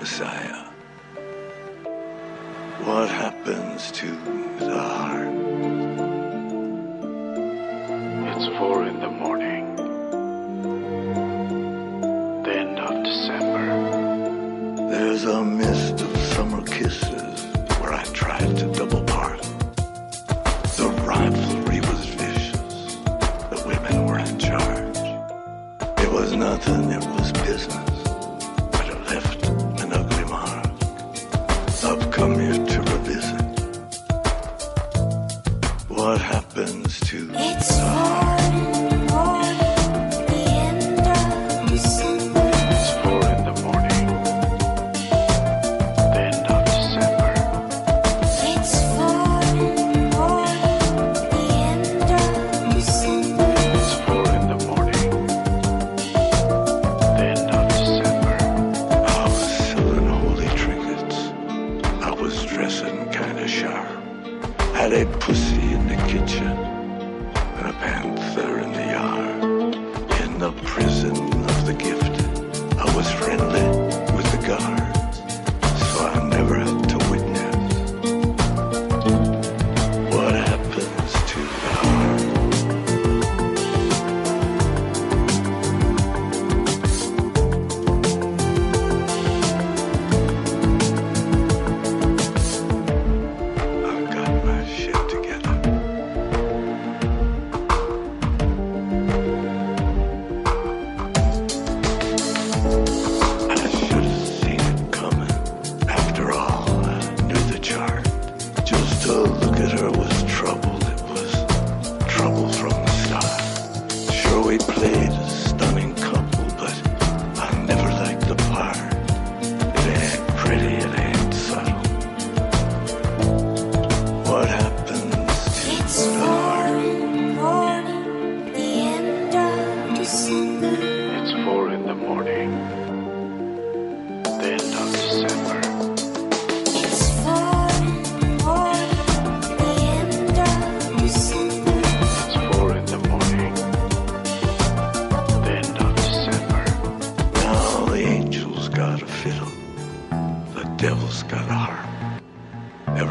Messiah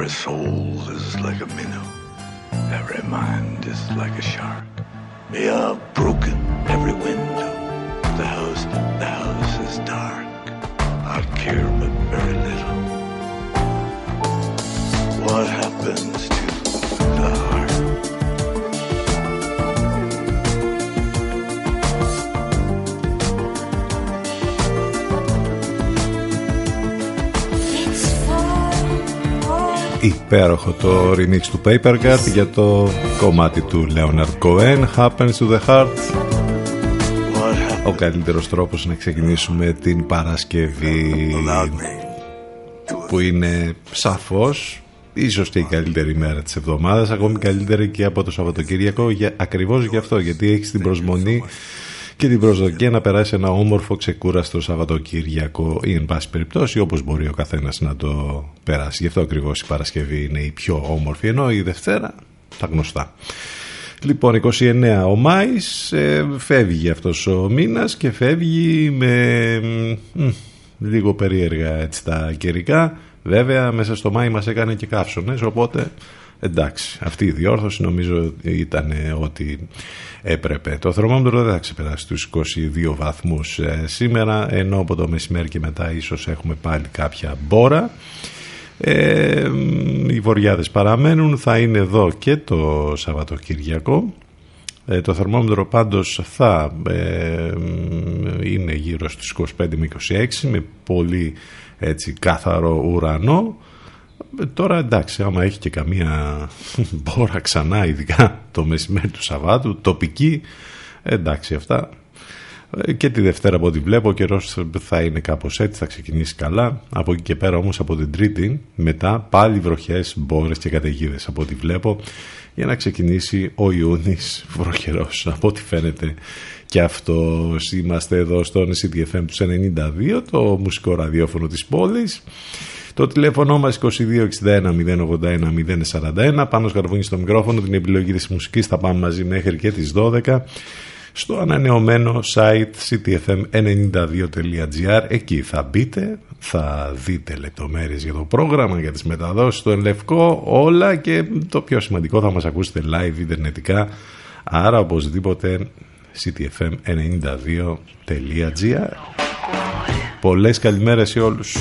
Soul is like a minnow. Every mind is like a shark. Be a υπέροχο το remix του Paper για το κομμάτι του Leonard Cohen Happens to the Heart. Ο καλύτερος τρόπος να ξεκινήσουμε την Παρασκευή που είναι σαφώς ίσως και η καλύτερη μέρα της εβδομάδας ακόμη καλύτερη και από το Σαββατοκύριακο για, ακριβώς γι' αυτό γιατί έχεις την προσμονή και την προσδοκία να περάσει ένα όμορφο ξεκούραστο Σαββατοκύριακο ή εν πάση περιπτώσει όπως μπορεί ο καθένας να το περάσει. Γι' αυτό ακριβώς η Παρασκευή είναι η πιο όμορφη ενώ η Δευτέρα τα γνωστά. Λοιπόν, 29 ο Μάης ε, φεύγει αυτός ο μήνας και φεύγει με λίγο περίεργα έτσι τα καιρικά. Βέβαια μέσα στο Μάη μας έκανε και καύσονες οπότε εντάξει αυτή η διόρθωση νομίζω ήταν ότι έπρεπε. Το θερμόμετρο δεν θα ξεπεράσει τους 22 βαθμούς ε, σήμερα, ενώ από το μεσημέρι και μετά ίσως έχουμε πάλι κάποια μπόρα. Ε, οι βοριάδες παραμένουν, θα είναι εδώ και το Σαββατοκυριακό. Ε, το θερμόμετρο πάντως θα ε, είναι γύρω στους 25 με 26 με πολύ έτσι κάθαρο ουρανό. Ε, τώρα εντάξει, άμα έχει και καμία μπόρα ξανά, ειδικά το μεσημέρι του Σαββάτου, τοπική, εντάξει αυτά. Και τη Δευτέρα από ό,τι βλέπω ο καιρός θα είναι κάπως έτσι, θα ξεκινήσει καλά. Από εκεί και πέρα όμως από την Τρίτη μετά πάλι βροχές, μπόρες και καταιγίδες από ό,τι βλέπω για να ξεκινήσει ο Ιούνις βροχερός από ό,τι φαίνεται και αυτός είμαστε εδώ στο CDFM τους 92 το μουσικό ραδιόφωνο της πόλης το τηλέφωνο μας 2261 081 041 πάνω σκαρβούνι στο μικρόφωνο την επιλογή της μουσικής θα πάμε μαζί μέχρι και τις 12 στο ανανεωμένο site ctfm92.gr εκεί θα μπείτε θα δείτε λεπτομέρειες για το πρόγραμμα, για τις μεταδόσεις, το ελευκό, όλα και το πιο σημαντικό θα μας ακούσετε live ιντερνετικά, άρα οπωσδήποτε ctfm92.gr Πολλές καλημέρες σε όλους.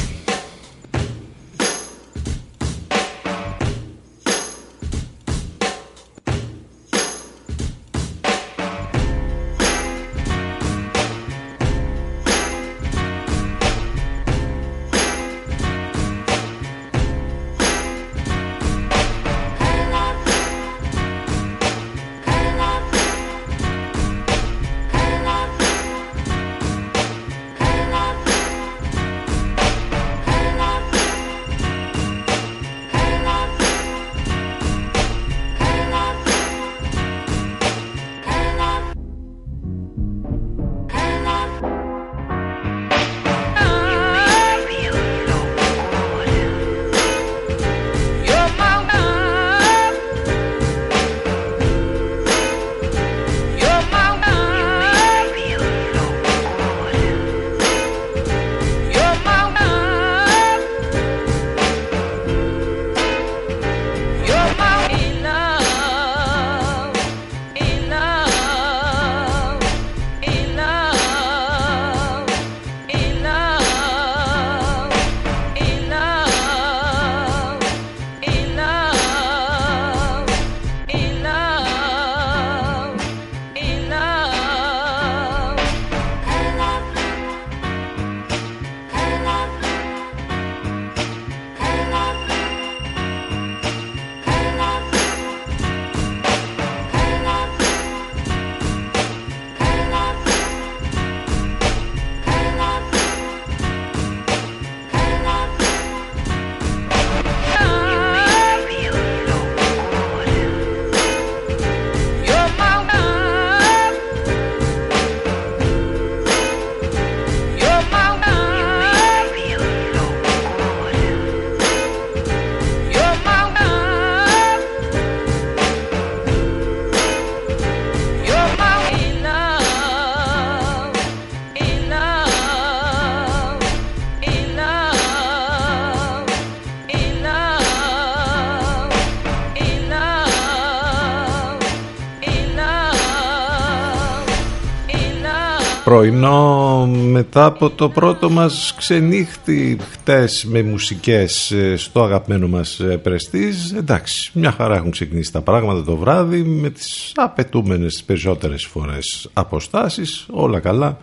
Πρωινό μετά από το πρώτο μας ξενύχτη χτες με μουσικές ε, στο αγαπημένο μας ε, πρεστής εντάξει μια χαρά έχουν ξεκινήσει τα πράγματα το βράδυ με τις απαιτούμενες περισσότερες φορές αποστάσεις όλα καλά.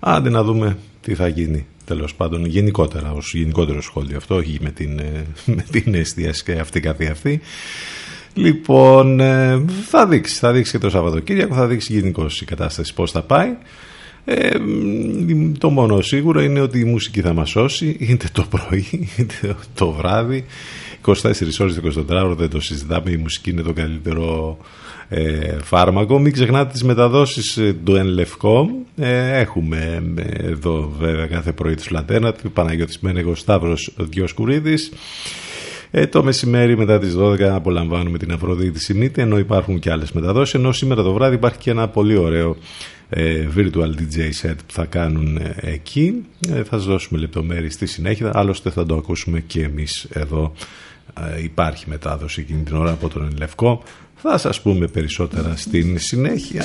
Άντε να δούμε τι θα γίνει τέλος πάντων γενικότερα ως γενικότερο σχόλιο αυτό όχι με την, ε, με την εστίαση και αυτή καθ' αυτή. Λοιπόν, θα δείξει, θα δείξει και το Σαββατοκύριακο, θα δείξει γενικώς η κατάσταση πώς θα πάει. Ε, το μόνο σίγουρο είναι ότι η μουσική θα μας σώσει είτε το πρωί είτε το βράδυ. 24 ώρες 24 ώρες δεν το συζητάμε η μουσική είναι το καλύτερο ε, φάρμακο. Μην ξεχνάτε τις μεταδόσεις ε, του Εν Λευκό ε, έχουμε ε, εδώ βέβαια κάθε πρωί τους Λατέρνα του Παναγιώτης Μένεγο Σταύρος Διοσκουρίδης. Ε, το μεσημέρι μετά τις 12 απολαμβάνουμε την Αφροδίτη Σιμίτη ενώ υπάρχουν και άλλες μεταδόσεις ενώ σήμερα το βράδυ υπάρχει και ένα πολύ ωραίο ε, virtual DJ set που θα κάνουν ε, εκεί. Ε, θα σας δώσουμε λεπτομέρειες στη συνέχεια, άλλωστε θα το ακούσουμε και εμείς εδώ. Υπάρχει μετάδοση εκείνη την ώρα από τον Λευκό. Θα σας πούμε περισσότερα στην συνέχεια.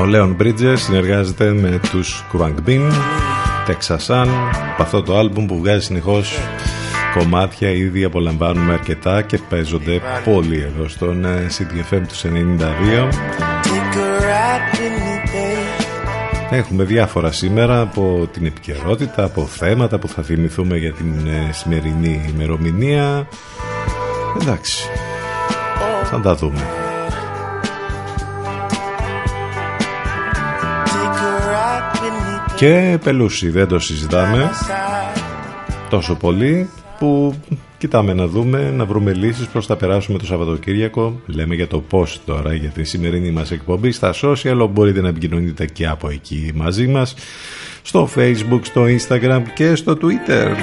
Ο Λέον Bridges συνεργάζεται με τους Crank Bean, Texas Sun, από αυτό το άλμπουμ που βγάζει συνεχώς κομμάτια ήδη απολαμβάνουμε αρκετά και παίζονται πολύ εδώ στον CDFM του 92 Έχουμε διάφορα σήμερα από την επικαιρότητα, από θέματα που θα θυμηθούμε για την ε, σημερινή ημερομηνία. Εντάξει, θα τα δούμε. Και πελούσι, δεν το συζητάμε τόσο πολύ που κοιτάμε να δούμε, να βρούμε λύσεις προς τα περάσουμε το Σαββατοκύριακο. Λέμε για το πώς τώρα για τη σημερινή μας εκπομπή στα social, μπορείτε να επικοινωνείτε και από εκεί μαζί μας, στο facebook, στο instagram και στο twitter.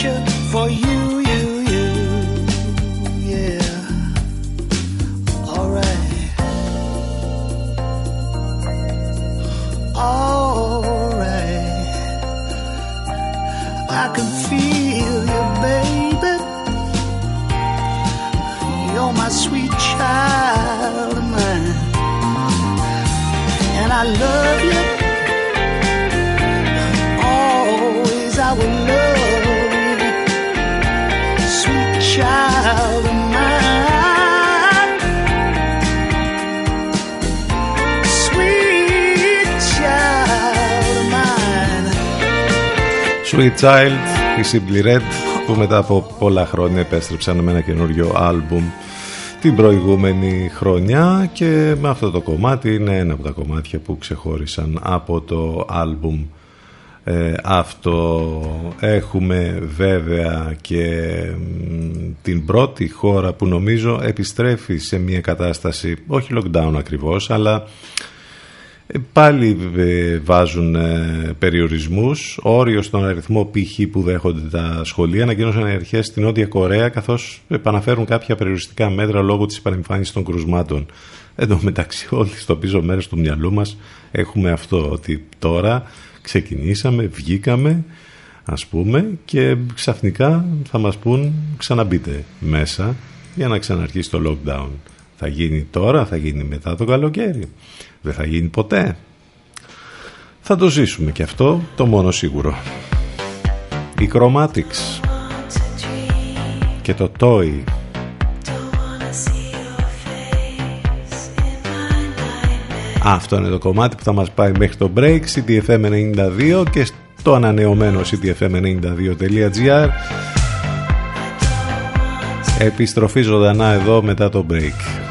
future for you. Sweet Child, η Simply Red που μετά από πολλά χρόνια επέστρεψαν με ένα καινούριο άλμπουμ την προηγούμενη χρονιά και με αυτό το κομμάτι είναι ένα από τα κομμάτια που ξεχώρισαν από το άλμπουμ ε, αυτό. Έχουμε βέβαια και την πρώτη χώρα που νομίζω επιστρέφει σε μια κατάσταση όχι lockdown ακριβώς αλλά ε, πάλι ε, βάζουν ε, περιορισμούς, όριο στον αριθμό π.χ. που δέχονται τα σχολεία, ανακοίνωσαν οι αρχές στην Νότια Κορέα, καθώς επαναφέρουν κάποια περιοριστικά μέτρα λόγω της επανεμφάνισης των κρουσμάτων. Εν τω μεταξύ όλοι στο πίσω μέρος του μυαλού μας έχουμε αυτό, ότι τώρα ξεκινήσαμε, βγήκαμε, ας πούμε, και ξαφνικά θα μας πούν ξαναμπείτε μέσα για να ξαναρχίσει το lockdown. Θα γίνει τώρα, θα γίνει μετά το καλοκαίρι. Δεν θα γίνει ποτέ. Θα το ζήσουμε και αυτό, το μόνο σίγουρο. Η Chromatics και το Toy Αυτό είναι το κομμάτι που θα μας πάει μέχρι το break CTFM92 και στο ανανεωμένο ctfm92.gr Επιστροφή ζωντανά εδώ μετά το break.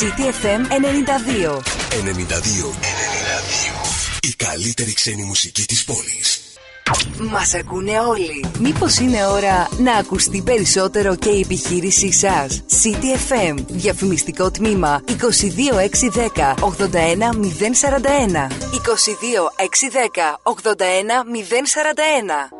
CTFM 92. 92. 92. Η καλύτερη ξένη μουσική της πόλης. Μας ακούνε όλοι. Μήπως είναι ώρα να ακουστεί περισσότερο και η επιχείρησή σας; CTFM. Διαφημιστικό τμήμα 22610 81041. 22610 81041.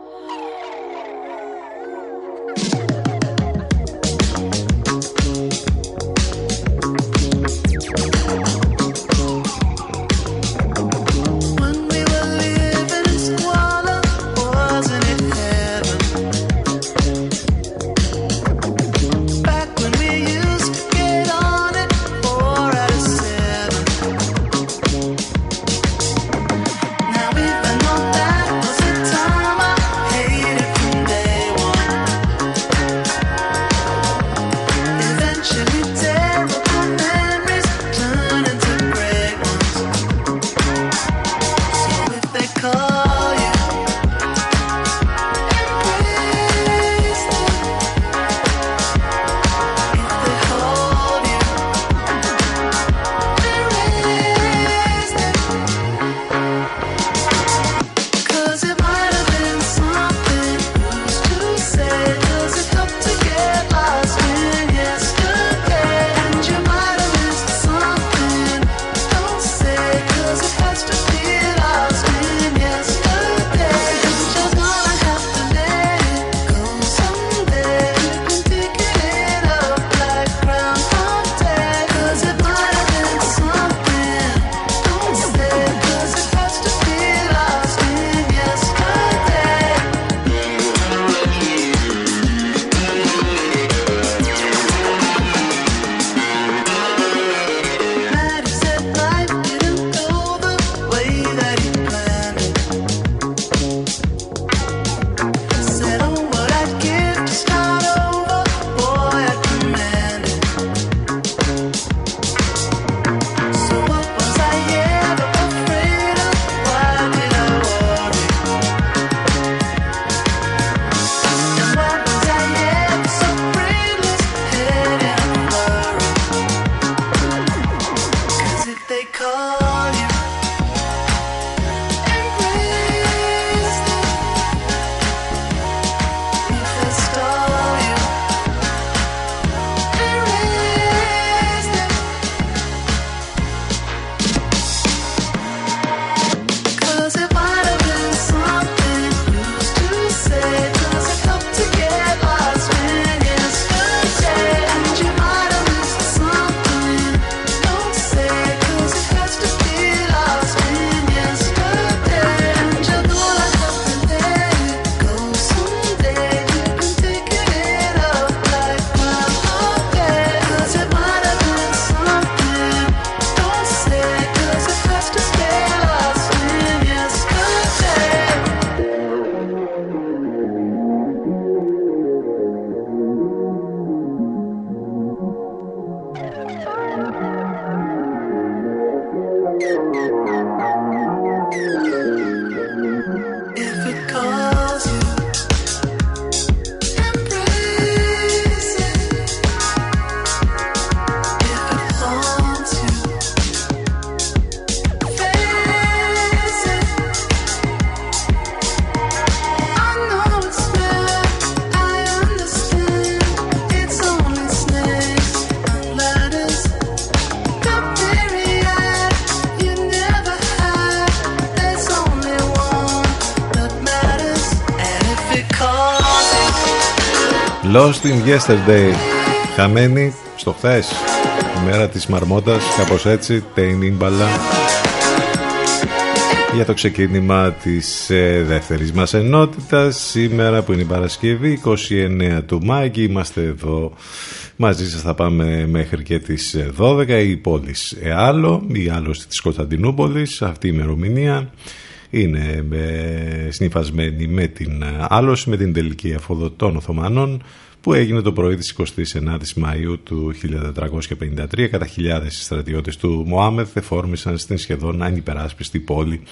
Lost in Yesterday. Χαμένη στο χθες. Η μέρα της μαρμότας, κάπως έτσι, τέινιμπαλα. Για το ξεκίνημα της ε, δεύτερης μας ενότητας, σήμερα που είναι η Παρασκευή, 29 του Μάη και είμαστε εδώ μαζί σας θα πάμε μέχρι και τις 12 η πόλη Εάλο, η άλωση της Κωνσταντινούπολης, αυτή η ημερομηνία είναι ε, συνειφασμένη με την άλωση, με την τελική αφόδο των Οθωμανών που έγινε το πρωί της 29ης Μαΐου του 1453 κατά χιλιάδες στρατιώτες του Μωάμεθ εφόρμησαν στην σχεδόν ανυπεράσπιστη πόλη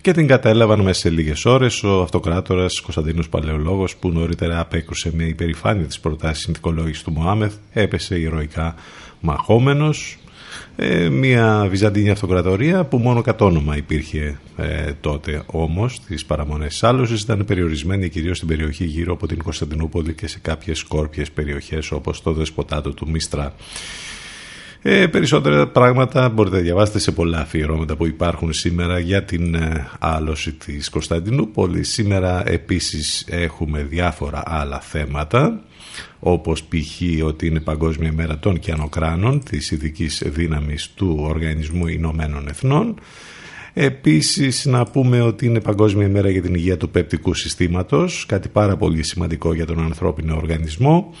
και την κατέλαβαν μέσα σε λίγες ώρες ο αυτοκράτορας Κωνσταντίνος Παλαιολόγος που νωρίτερα απέκρουσε με υπερηφάνεια της προτάσεις συνθηκολόγησης του Μωάμεθ έπεσε ηρωικά μαχόμενος ε, μια Βυζαντινή αυτοκρατορία που μόνο κατ' όνομα υπήρχε ε, τότε όμως τις παραμονές της ήταν περιορισμένη κυρίως στην περιοχή γύρω από την Κωνσταντινούπολη και σε κάποιες σκόρπιες περιοχές όπως το δεσποτάτο του Μίστρα ε, περισσότερα πράγματα μπορείτε να διαβάσετε σε πολλά αφιερώματα που υπάρχουν σήμερα για την ε, άλωση της Κωνσταντινούπολης. Σήμερα επίσης έχουμε διάφορα άλλα θέματα όπως π.χ. ότι είναι Παγκόσμια Μέρα των Κιανοκράνων της ειδικής δύναμης του Οργανισμού Ηνωμένων Εθνών. Επίσης να πούμε ότι είναι Παγκόσμια Μέρα για την Υγεία του Πεπτικού Συστήματος, κάτι πάρα πολύ σημαντικό για τον ανθρώπινο οργανισμό.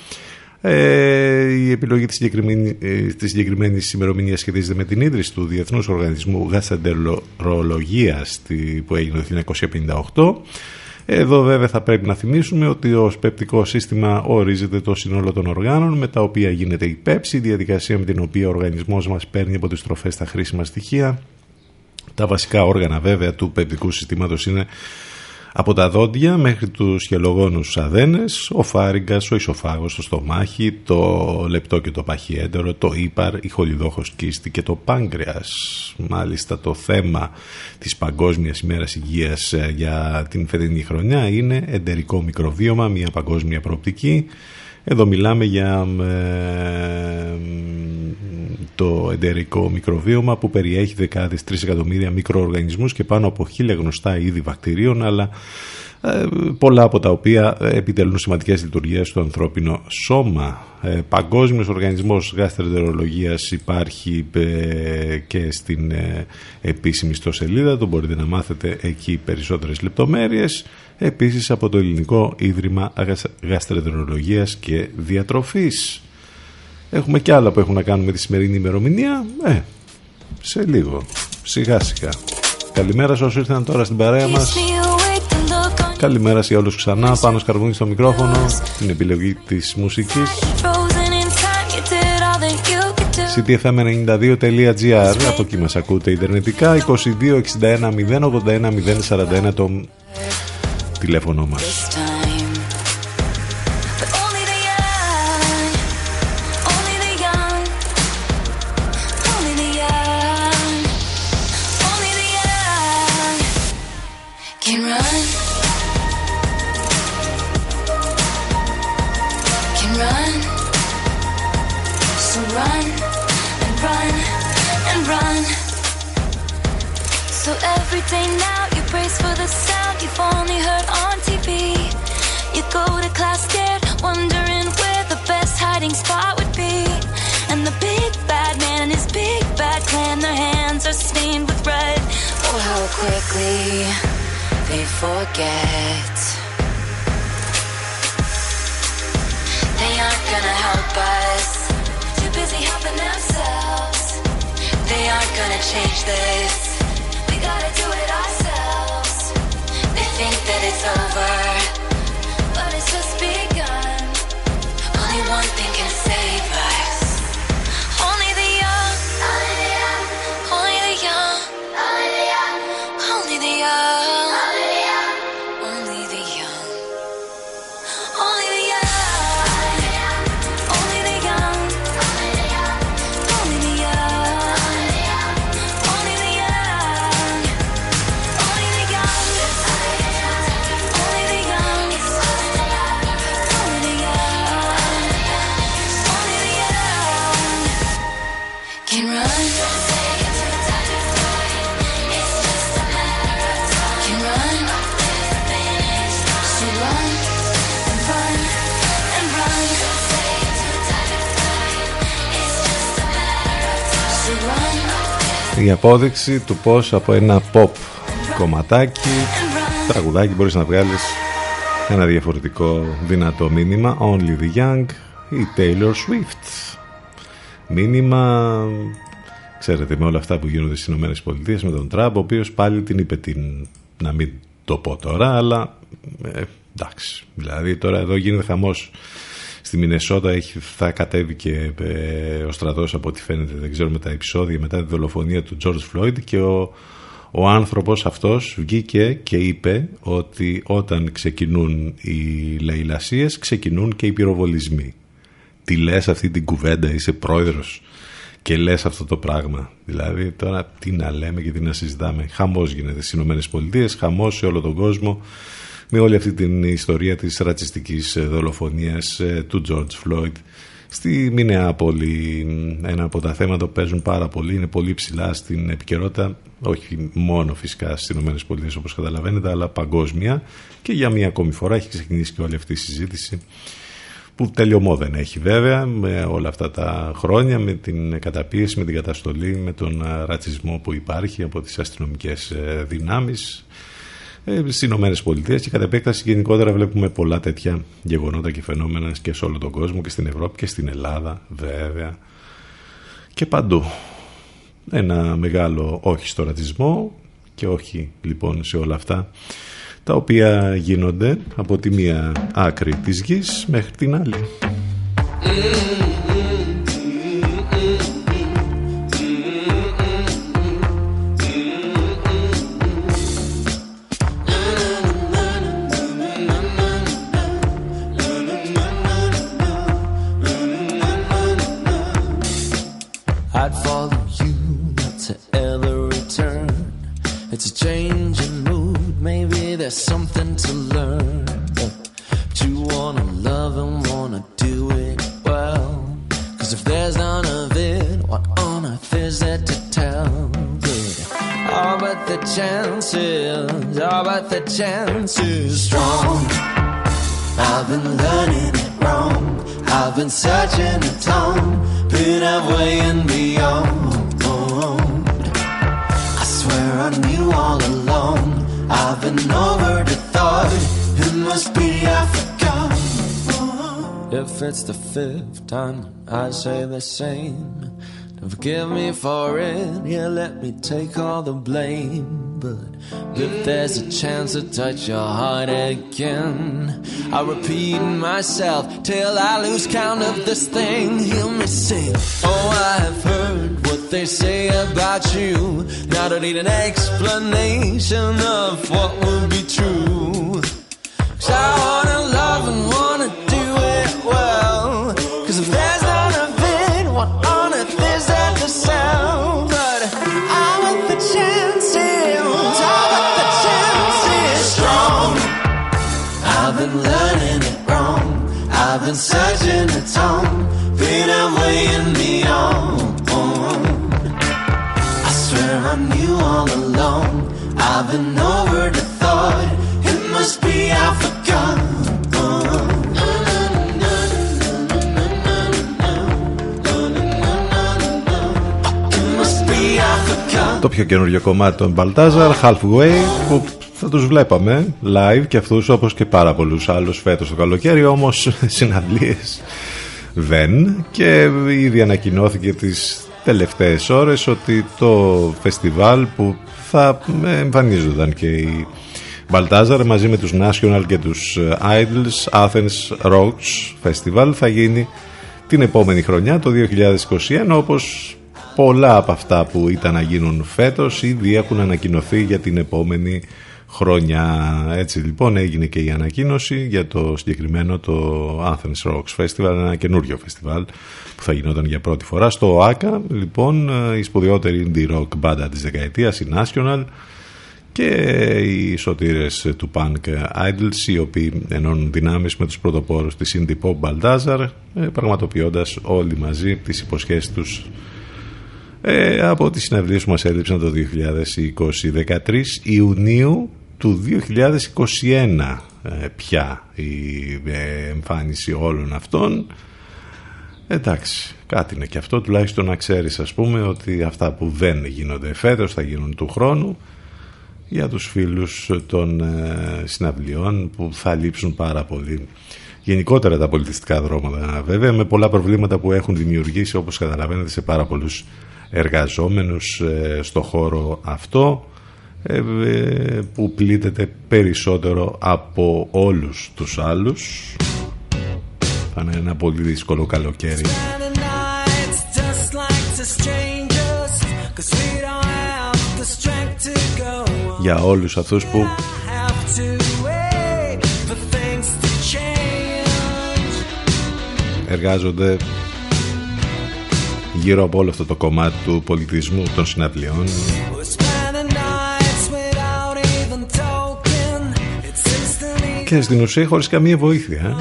Ε, η επιλογή της συγκεκριμένη, ε, της συγκεκριμένης ημερομηνίας σχετίζεται με την ίδρυση του Διεθνούς Οργανισμού Γασαντερολογίας που έγινε το 1958 εδώ βέβαια θα πρέπει να θυμίσουμε ότι ο σπεπτικό σύστημα ορίζεται το σύνολο των οργάνων με τα οποία γίνεται η πέψη, η διαδικασία με την οποία ο οργανισμός μας παίρνει από τις τροφές τα χρήσιμα στοιχεία. Τα βασικά όργανα βέβαια του πεπτικού συστήματος είναι από τα δόντια μέχρι τους χελογόνους αδένες, ο φάριγκας, ο ισοφάγος, το στομάχι, το λεπτό και το παχιέντερο, το ύπαρ, η χολιδόχος κίστη και το πάγκρεας. Μάλιστα το θέμα της Παγκόσμιας ημέρας υγείας ε, για την φετινή χρονιά είναι εντερικό μικροβίωμα, μια παγκόσμια προοπτική εδώ μιλάμε για ε, το εντερικό μικροβίωμα που περιέχει δεκάδες τρεις εκατομμύρια μικροοργανισμούς και πάνω από χίλια γνωστά είδη βακτηρίων αλλά ε, πολλά από τα οποία επιτελούν σημαντικές λειτουργίες στο ανθρώπινο σώμα. Ε, παγκόσμιος οργανισμός γαστρεντερολογίας υπάρχει ε, και στην επίσημη ιστοσελίδα, το μπορείτε να μάθετε εκεί περισσότερες λεπτομέρειες. Επίσης από το Ελληνικό Ίδρυμα Γαστρεντερολογίας και Διατροφής. Έχουμε και άλλα που έχουν να κάνουν με τη σημερινή ημερομηνία. Ε, σε λίγο. Σιγά σιγά. Καλημέρα σε όσους ήρθαν τώρα στην παρέα μας. Καλημέρα σε όλους ξανά. Πάνω σκαρβούνι στο μικρόφωνο. Την επιλογή της μουσικής. ctfm92.gr Από εκεί μας ακούτε ιντερνετικά 2261 081 041 το τηλέφωνο μας απόδειξη του πως από ένα pop κομματάκι τραγουδάκι μπορείς να βγάλεις ένα διαφορετικό δυνατό μήνυμα Only the Young ή Taylor Swift. Μήνυμα ξέρετε με όλα αυτά που γίνονται στις Ηνωμένες Πολιτείες με τον Τραμπ ο οποίος πάλι την είπε την να μην το πω τώρα αλλά ε, εντάξει. Δηλαδή τώρα εδώ γίνεται χαμός στη Μινεσότα έχει, θα κατέβει και ε, ο στρατός από ό,τι φαίνεται δεν ξέρω με τα επεισόδια μετά τη δολοφονία του George Floyd και ο, ο άνθρωπος αυτός βγήκε και είπε ότι όταν ξεκινούν οι λαϊλασίες ξεκινούν και οι πυροβολισμοί. Τι λες αυτή την κουβέντα είσαι πρόεδρος και λες αυτό το πράγμα. Δηλαδή τώρα τι να λέμε και τι να συζητάμε. Χαμός γίνεται στις Ηνωμένες Πολιτείες χαμός σε όλο τον κόσμο με όλη αυτή την ιστορία της ρατσιστικής δολοφονίας ε, του George Floyd στη Μινεάπολη ένα από τα θέματα που παίζουν πάρα πολύ είναι πολύ ψηλά στην επικαιρότητα όχι μόνο φυσικά στις Ηνωμένες Πολιτείες όπως καταλαβαίνετε αλλά παγκόσμια. Και για μια ακόμη φορά έχει ξεκινήσει και όλη αυτή η συζήτηση που τελειωμό δεν έχει βέβαια με όλα αυτά τα χρόνια με την καταπίεση, με την καταστολή με τον ρατσισμό που υπάρχει από τις αστυνομικές ε, δυνάμεις. ε, στις Ηνωμένες Πολιτείες και κατά επέκταση γενικότερα βλέπουμε πολλά τέτοια γεγονότα και φαινόμενα και σε όλο τον κόσμο και στην Ευρώπη και στην Ελλάδα βέβαια και παντού. Ένα μεγάλο όχι στο ρατσισμό και όχι λοιπόν σε όλα αυτά τα οποία γίνονται από τη μία άκρη της γης μέχρι την άλλη. there's something to learn. To wanna love and wanna do it well. Cause if there's none of it, what on earth is there to tell? Yeah. All but the chances, all but the chances. Strong, I've been learning it wrong. I've been searching a ton been away and beyond. I swear I knew all along I've been over the thought, it must be Africa. If it's the fifth time I say the same Forgive me for it, yeah, let me take all the blame. But if there's a chance to touch your heart again, I'll repeat myself till I lose count of this thing. Hear me sing. Oh, I've heard what they say about you. Now I need an explanation of what will be true. Cause I wanna love and wanna been been weighing me on. I swear I knew all along. I've been over the thought, it must be I forgot. Το πιο καινούργιο κομμάτι των Baltazar, Halfway, που θα τους βλέπαμε live και αυτούς όπως και πάρα πολλούς άλλους φέτος το καλοκαίρι όμως συναντλίες δεν. Και ήδη ανακοινώθηκε τις τελευταίες ώρες ότι το φεστιβάλ που θα εμφανίζονταν και οι Baltazar μαζί με τους National και τους Idols Athens Rocks Festival θα γίνει την επόμενη χρονιά το 2021 όπως πολλά από αυτά που ήταν να γίνουν φέτος ήδη έχουν ανακοινωθεί για την επόμενη χρόνια. Έτσι λοιπόν έγινε και η ανακοίνωση για το συγκεκριμένο το Athens Rocks Festival, ένα καινούριο φεστιβάλ που θα γινόταν για πρώτη φορά στο ΟΑΚΑ. Λοιπόν, η σπουδαιότερη indie rock μπάντα της δεκαετίας, η National και οι σωτήρες του Punk Idols οι οποίοι ενώνουν δυνάμεις με τους πρωτοπόρους της indie pop Baldassar ε, πραγματοποιώντας όλοι μαζί τις υποσχέσεις τους ε, από τις συναυλίες που μας έδειξαν το 2020 13 Ιουνίου του 2021 ε, πια η ε, εμφάνιση όλων αυτών. Εντάξει, κάτι είναι και αυτό, τουλάχιστον να ξέρεις ας πούμε ότι αυτά που δεν γίνονται φέτος θα γίνουν του χρόνου. Για τους φίλους των ε, συναυλιών που θα λείψουν πάρα πολύ. Γενικότερα τα πολιτιστικά δρόματα βέβαια με πολλά προβλήματα που έχουν δημιουργήσει όπως καταλαβαίνετε σε πάρα πολλούς εργαζόμενους ε, στο χώρο αυτό. ε, που πλήττεται περισσότερο από όλους τους άλλους. Θα είναι ένα πολύ δύσκολο καλοκαίρι. Για όλους αυτούς που εργάζονται γύρω από όλο αυτό το κομμάτι του πολιτισμού των συναυλιών και στην ουσία χωρίς καμία βοήθεια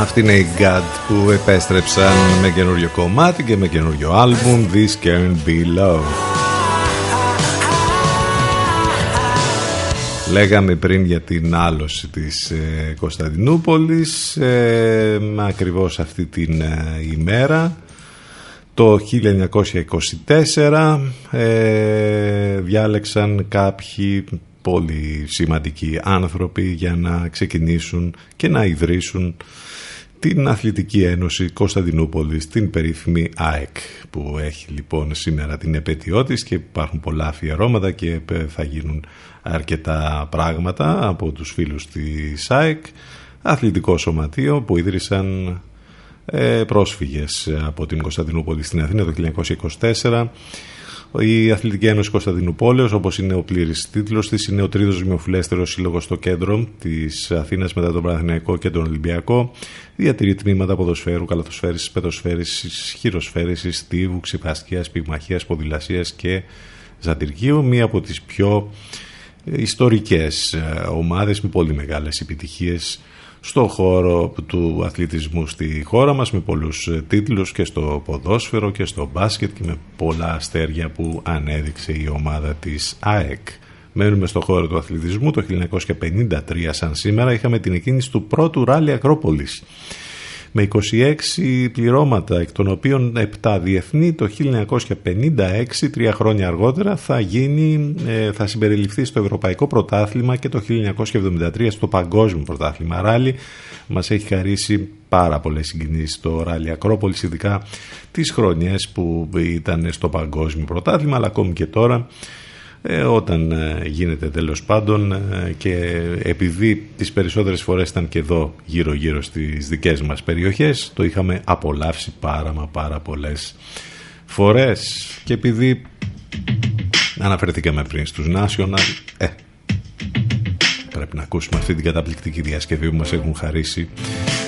Αυτή είναι η God που επέστρεψαν με καινούριο κομμάτι και με καινούριο άλμπουμ This Can Be Love. Λέγαμε πριν για την άλωση της ε, Κωνσταντινούπολης ε, ακριβώς αυτή την ε, ημέρα το 1924 ε, διάλεξαν κάποιοι πολύ σημαντικοί άνθρωποι για να ξεκινήσουν και να ιδρύσουν την Αθλητική Ένωση Κωνσταντινούπολης, την περίφημη ΑΕΚ που έχει λοιπόν σήμερα την επέτειό της και υπάρχουν πολλά αφιερώματα και θα γίνουν αρκετά πράγματα από τους φίλους της ΑΕΚ. Αθλητικό σωματείο που ίδρυσαν ε, πρόσφυγες από την Κωνσταντινούπολη στην Αθήνα το 1924 Η Αθλητική Ένωση Κωνσταντινούπολεως, όπως είναι ο πλήρης τίτλος της, είναι ο τρίτος δημοφιλέστερος σύλλογος στο κέντρο της Αθήνας μετά τον Παναθηναϊκό και τον Ολυμπιακό. Διατηρεί τμήματα ποδοσφαίρου, καλαθοσφαίρησης, πετοσφαίρησης, χειροσφαίρησης, στίβου, ξυπαστίας, πυγμαχίας, ποδηλασίας και ζατυρκείου. Μία από τις πιο ιστορικές ε, ομάδες με πολύ μεγάλες επιτυχίες στο χώρο του αθλητισμού στη χώρα μας με πολλούς ε, τίτλους και στο ποδόσφαιρο και στο μπάσκετ και με πολλά αστέρια που ανέδειξε η ομάδα της ΑΕΚ. Μένουμε στο χώρο του αθλητισμού το 1953 σαν σήμερα είχαμε την εκκίνηση του πρώτου ράλι Ακρόπολης με 26 πληρώματα, εκ των οποίων 7 διεθνή το 1956, τρία χρόνια αργότερα, θα, γίνει, ε, θα συμπεριληφθεί στο Ευρωπαϊκό Πρωτάθλημα και το 1973 στο Παγκόσμιο Πρωτάθλημα. Ράλι μας έχει χαρίσει πάρα πολλές συγκινήσεις το Ράλι Ακρόπολης, ειδικά τις χρονιές που ήταν στο Παγκόσμιο Πρωτάθλημα, αλλά ακόμη και τώρα ε, όταν ε, γίνεται τέλος πάντων ε, και επειδή τις περισσότερες φορές ήταν και εδώ γύρω γύρω στις δικές μας περιοχές το είχαμε απολαύσει πάρα μα πάρα πολλές φορές. Και επειδή αναφερθήκαμε πριν στους National ε, πρέπει να ακούσουμε αυτή την καταπληκτική διασκευή που μας έχουν χαρίσει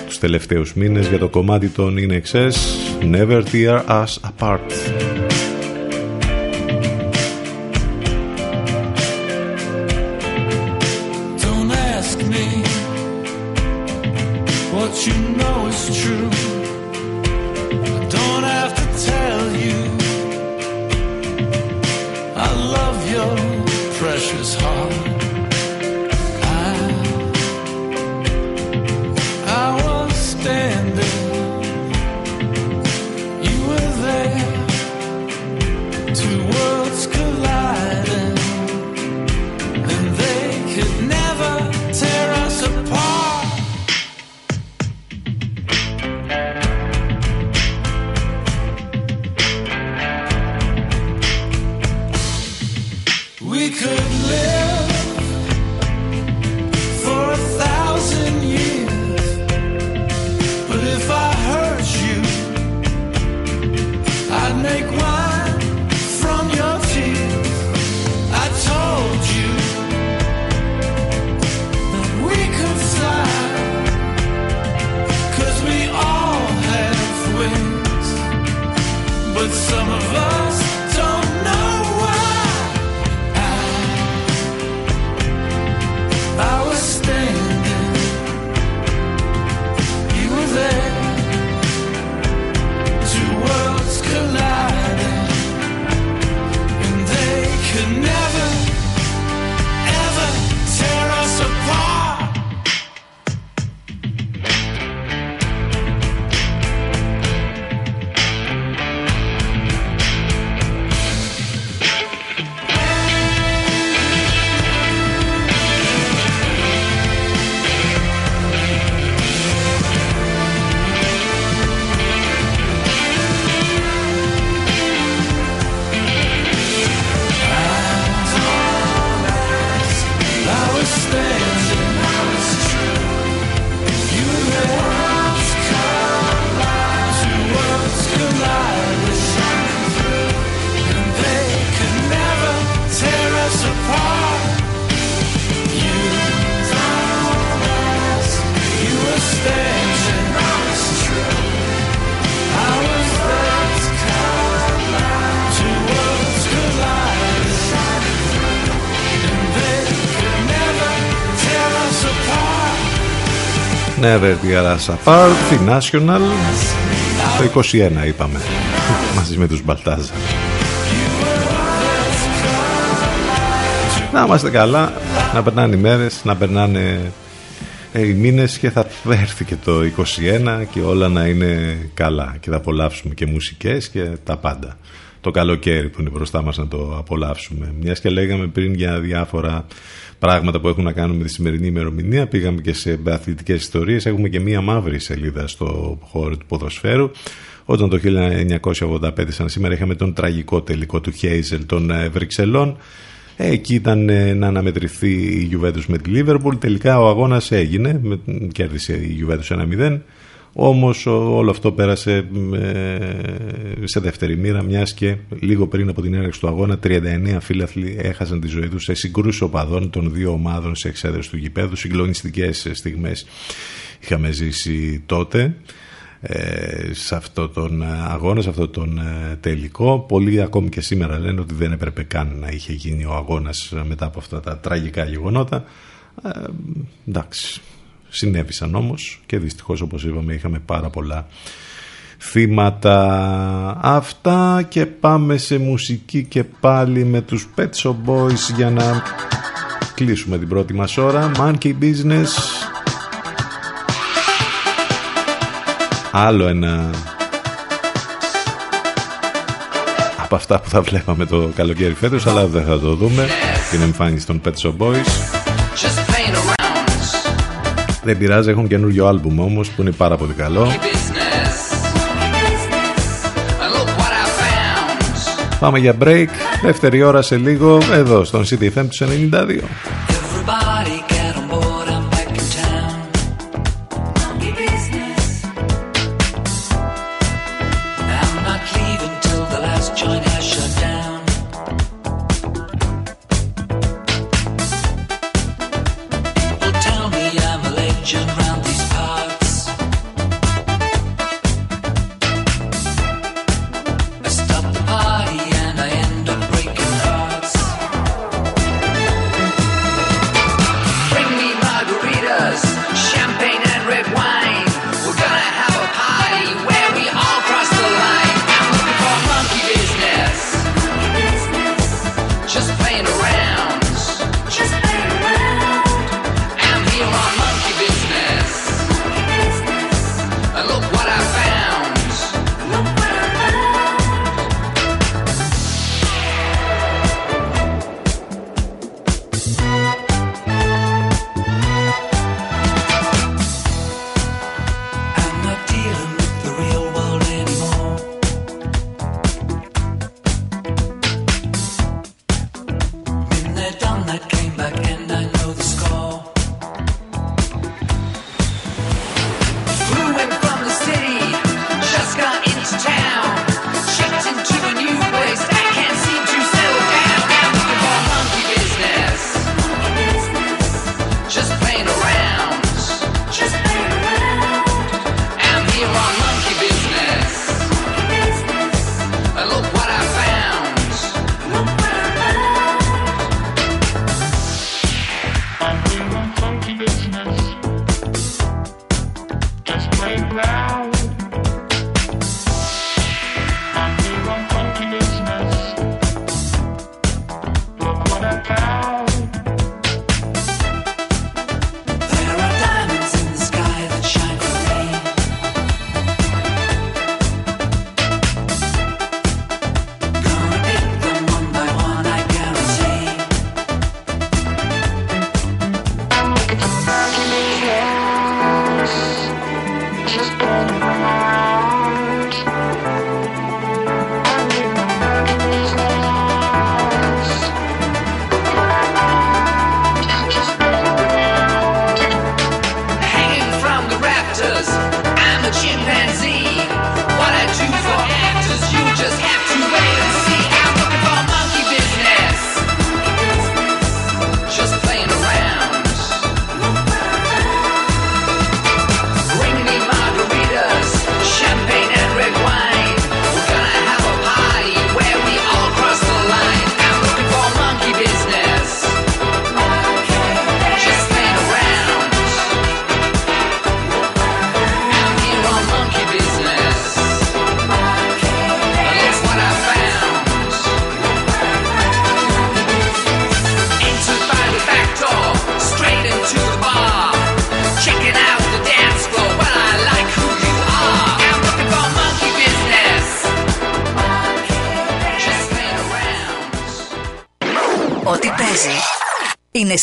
τους τελευταίους μήνες για το κομμάτι των In Excess Never Tear Us Apart Never Tear Us Apart, τη National, το 21 είπαμε, μαζί με τους Μπαλτάζα. Να είμαστε καλά, να περνάνε οι μέρες, να περνάνε ε, οι μήνες και θα έρθει και το 21 και όλα να είναι καλά και θα απολαύσουμε και μουσικές και τα πάντα. Το καλοκαίρι που είναι μπροστά μας να το απολαύσουμε. Μιας και λέγαμε πριν για διάφορα πράγματα που έχουν να κάνουν με τη σημερινή ημερομηνία. Πήγαμε και σε αθλητικές ιστορίες. Έχουμε και μία μαύρη σελίδα στο χώρο του ποδοσφαίρου. Όταν το 1985, σαν σήμερα, είχαμε τον τραγικό τελικό του Χέιζελ των ε, Βρυξελών. Εκεί ήταν ε, να αναμετρηθεί η Juventus με τη Liverpool. Τελικά ο αγώνας έγινε, κέρδισε η Juventus 1-0. Όμως όλο αυτό πέρασε σε δεύτερη μοίρα μιας και λίγο πριν από την έναρξη του αγώνα 39 φίλαθλοι έχασαν τη ζωή τους σε συγκρούσεις οπαδών των δύο ομάδων σε εξέδρες του γηπέδου συγκλονιστικές στιγμές είχαμε ζήσει τότε ε, σε αυτό τον αγώνα, σε αυτό τον ε, τελικό. Πολλοί ακόμη και σήμερα λένε ότι δεν έπρεπε καν να είχε γίνει ο αγώνας μετά από αυτά τα τραγικά γεγονότα. Ε, εντάξει, συνέβησαν όμως και δυστυχώς όπως είπαμε είχαμε πάρα πολλά θύματα. Αυτά και πάμε σε μουσική και πάλι με τους Pet Shop Boys για να κλείσουμε την πρώτη μας ώρα. Monkey Business. Άλλο ένα από αυτά που θα βλέπαμε το καλοκαίρι φέτος αλλά δεν θα το δούμε. Την εμφάνιση των Pet Shop Boys δεν πειράζει έχουν καινούριο άλμπουμ όμως που είναι πάρα πολύ καλό. Πάμε για break, δεύτερη ώρα σε λίγο εδώ στον CDFM του 92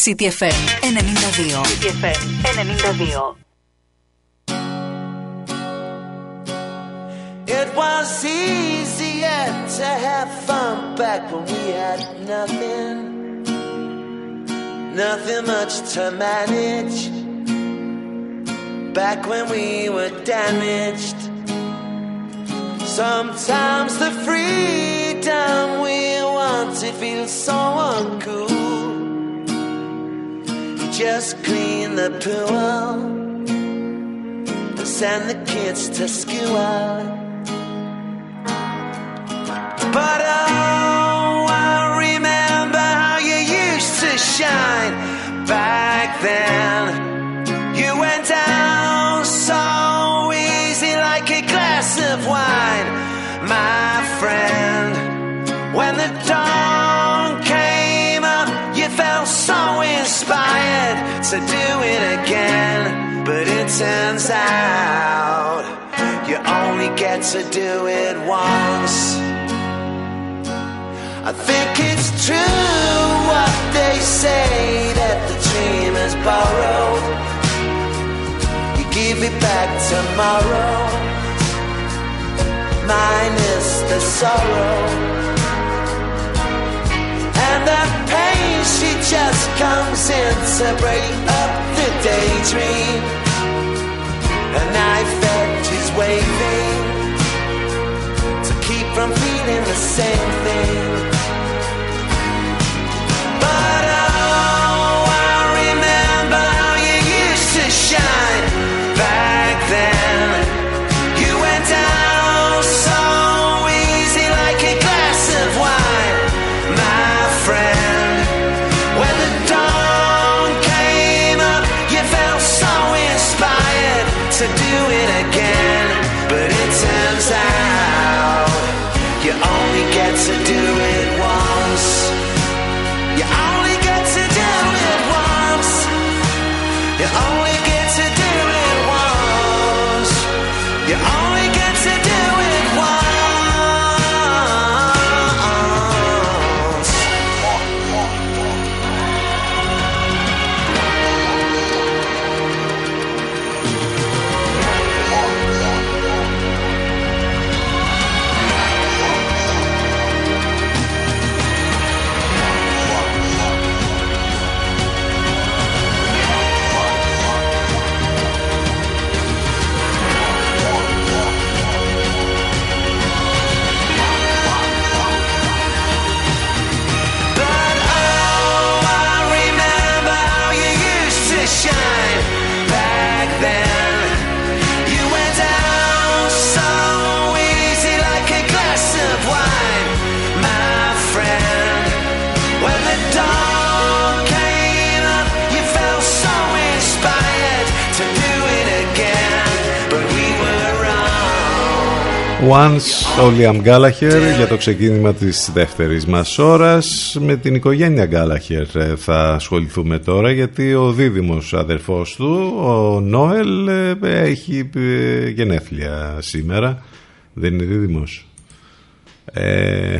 CTFM 92. CTFM 92. It was easier to have fun back when we had nothing. Nothing much to manage. back when we were damaged. Sometimes the freedom we wanted feels so the pool and send the kids to school. But oh, I remember how you used to shine back then. To do it again. But it turns out you only get to do it once. I think it's true what they say that the dream is borrowed. You give it back tomorrow, minus the sorrow. She just comes in to break up the daydream. A knife edge is waving to keep from feeling the same thing. But oh, Once ο Liam Gallagher για το ξεκίνημα της δεύτερης μας ώρας. Με την οικογένεια Gallagher ε, θα ασχοληθούμε τώρα γιατί ο δίδυμος αδερφός του ο Νόελ ε, έχει ε, γενέθλια σήμερα. Δεν είναι δίδυμος; Ε,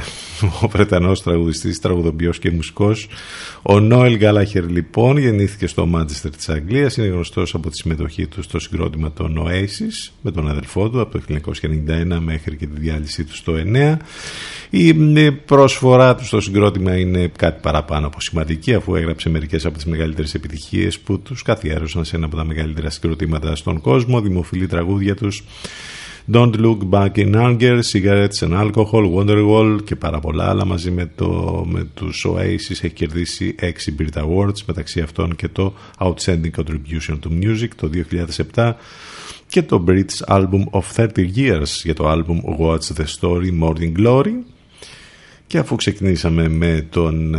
ο Βρετανός τραγουδιστής, τραγουδοποιός και μουσικός. Ο Νόελ Γκάλαχερ λοιπόν γεννήθηκε στο Μάντσεστερ της Αγγλίας. Είναι γνωστός από τη συμμετοχή του στο συγκρότημα των Oasis με τον αδελφό του από το 1991 μέχρι και τη διάλυσή του στο 9 η ε, προσφορά του στο συγκρότημα είναι κάτι παραπάνω από σημαντική αφού έγραψε μερικές από τις μεγαλύτερες επιτυχίες που τους καθιέρωσαν σε ένα από τα μεγαλύτερα συγκροτήματα στον κόσμο. Δημοφιλή τραγούδια τους Don't Look Back in Anger, Cigarettes and Alcohol, Wonderwall και πάρα πολλά άλλα μαζί με, το, με τους Oasis έχει κερδίσει 6 Brit Awards μεταξύ αυτών και το Outstanding Contribution to Music το 2007 και το British Album of 30 Years για το album What's the Story Morning Glory και αφού ξεκινήσαμε με τον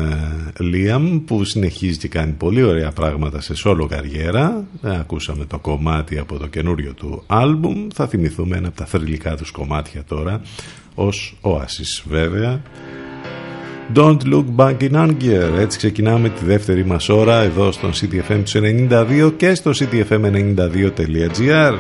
Λίαμ που συνεχίζει και κάνει πολύ ωραία πράγματα σε σόλο καριέρα ακούσαμε το κομμάτι από το καινούριο του άλμπουμ. Θα θυμηθούμε ένα από τα θρηλυκά τους κομμάτια τώρα ως Oasis βέβαια. Don't Look Back in Anger. Έτσι ξεκινάμε τη δεύτερη μας ώρα εδώ στον CTFM 92 και στο ctfm92.gr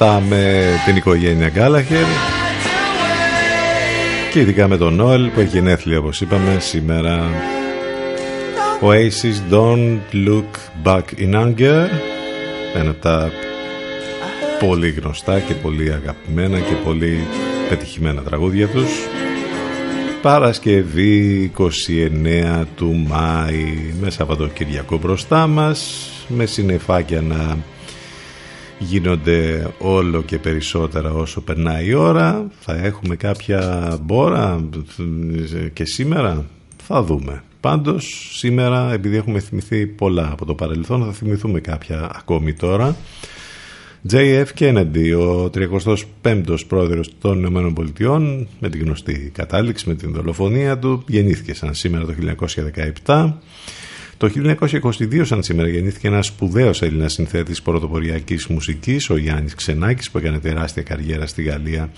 Αυτά με την οικογένεια Γκάλαχερ. Και ειδικά με τον Νόελ που έχει γενέθλια όπως είπαμε σήμερα. Oasis Don't Look Back in Anger. Ένα από τα πολύ γνωστά και πολύ αγαπημένα και πολύ πετυχημένα τραγούδια τους. Παρασκευή 29 του Μάη με Σαββατοκυριακό μπροστά μας με συνεφάκια να γίνονται όλο και περισσότερα όσο περνάει η ώρα. Θα έχουμε κάποια μπόρα και σήμερα; Θα δούμε. Πάντως σήμερα επειδή έχουμε θυμηθεί πολλά από το παρελθόν θα θυμηθούμε κάποια ακόμη τώρα. JF Kennedy, ο 35ος πρόεδρος των Ηνωμένων Πολιτειών, με την γνωστή κατάληξη, με την δολοφονία του, γεννήθηκε σαν σήμερα το 1917. Το 1922, σαν σήμερα, γεννήθηκε ένας σπουδαίος Έλληνας συνθέτης πρωτοποριακής μουσικής, ο Γιάννης Ξενάκης, που έκανε τεράστια καριέρα στη Γαλλία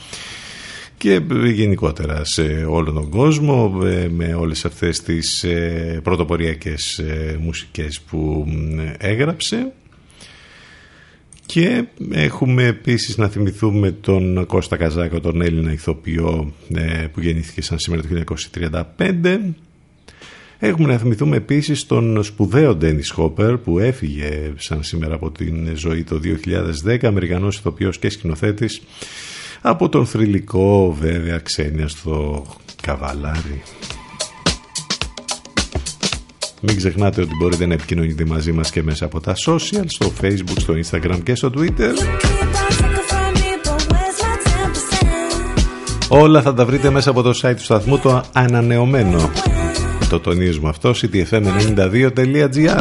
και γενικότερα σε όλο τον κόσμο ε, με όλες αυτές τις ε, πρωτοποριακές ε, μουσικές που έγραψε. Και έχουμε επίσης να θυμηθούμε τον Κώστα Καζάκο, τον Έλληνα ηθοποιό που γεννήθηκε σαν σήμερα το 1935 Έχουμε να θυμηθούμε επίσης τον σπουδαίο Ντένις Χόπερ που έφυγε σαν σήμερα από την ζωή το 2010, Αμερικανός ηθοποιός και σκηνοθέτης από τον θρηλυκό βέβαια ξένια στο Καβαλάρι. Μην ξεχνάτε ότι μπορείτε να επικοινωνείτε μαζί μας και μέσα από τα social, στο facebook, στο instagram και στο twitter. Όλα θα τα βρείτε μέσα από το site του σταθμού το ανανεωμένο το τονίζουμε αυτό ctfm92.gr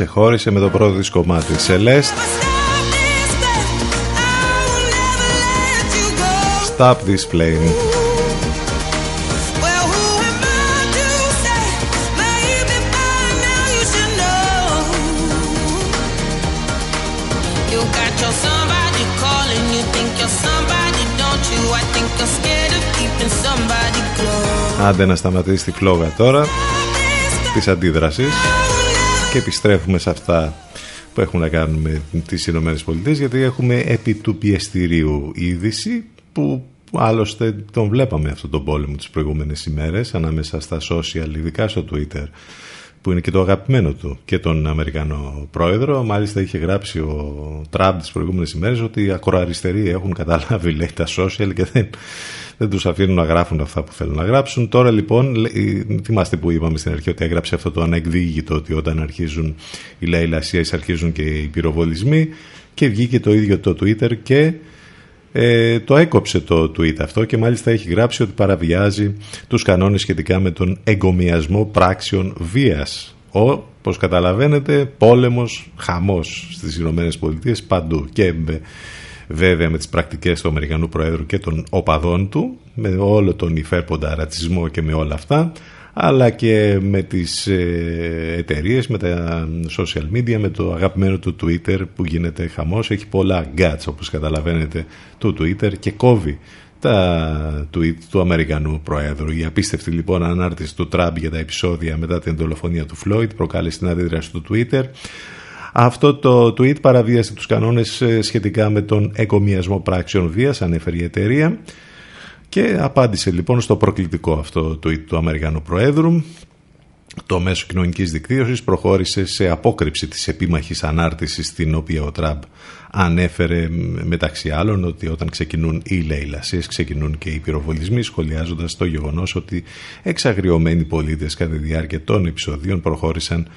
σε χώρισε με το πρώτο δισκομάτισε last stop this plane άντε να σταματήσει τη φλόγα τώρα της αντίδρασης και επιστρέφουμε σε αυτά που έχουν να κάνουν με τις Ηνωμένες Πολιτείες γιατί έχουμε επί του πιεστηρίου είδηση που άλλωστε τον βλέπαμε αυτό τον πόλεμο τις προηγούμενες ημέρες ανάμεσα στα social, ειδικά στο Twitter που είναι και το αγαπημένο του και τον Αμερικανό πρόεδρο. Μάλιστα είχε γράψει ο Τραμπ τις προηγούμενες ημέρες ότι οι ακροαριστεροί έχουν καταλάβει λέει τα social και δεν, δεν τους αφήνουν να γράφουν αυτά που θέλουν να γράψουν. Τώρα λοιπόν, λέει, θυμάστε που είπαμε στην αρχή ότι έγραψε αυτό το ανεκδίγητο ότι όταν αρχίζουν οι λαϊλασίες αρχίζουν και οι πυροβολισμοί και βγήκε το ίδιο το Twitter και ε, το έκοψε το tweet αυτό και μάλιστα έχει γράψει ότι παραβιάζει τους κανόνες σχετικά με τον εγκομιασμό πράξεων βίας. Ο, όπως καταλαβαίνετε, πόλεμος, χαμός στις Ηνωμένες Πολιτείες παντού και με, βέβαια με τις πρακτικές του Αμερικανού Προέδρου και των οπαδών του, με όλο τον υφέρποντα ρατσισμό και με όλα αυτά, αλλά και με τις ε, εταιρείες, με τα social media, με το αγαπημένο του Twitter που γίνεται χαμός. Έχει πολλά guts όπως καταλαβαίνετε του Twitter και κόβει τα tweet του Αμερικανού Προέδρου. Η απίστευτη λοιπόν ανάρτηση του Τραμπ για τα επεισόδια μετά την δολοφονία του Φλόιτ προκάλεσε την αντίδραση του Twitter. Αυτό το tweet παραβίασε τους κανόνες σχετικά με τον εγκομιασμό πράξεων βίας, ανέφερε η εταιρεία. Και απάντησε λοιπόν στο προκλητικό αυτό tweet του Αμερικανού Προέδρου. Το μέσο κοινωνικής δικτύωσης προχώρησε σε απόκρυψη της επίμαχης ανάρτησης στην οποία ο Τραμπ ανέφερε μεταξύ άλλων ότι όταν ξεκινούν οι λαιλασίες ξεκινούν και οι πυροβολισμοί σχολιάζοντας το γεγονός ότι εξαγριωμένοι πολίτες κατά τη διάρκεια των επεισοδίων προχώρησαν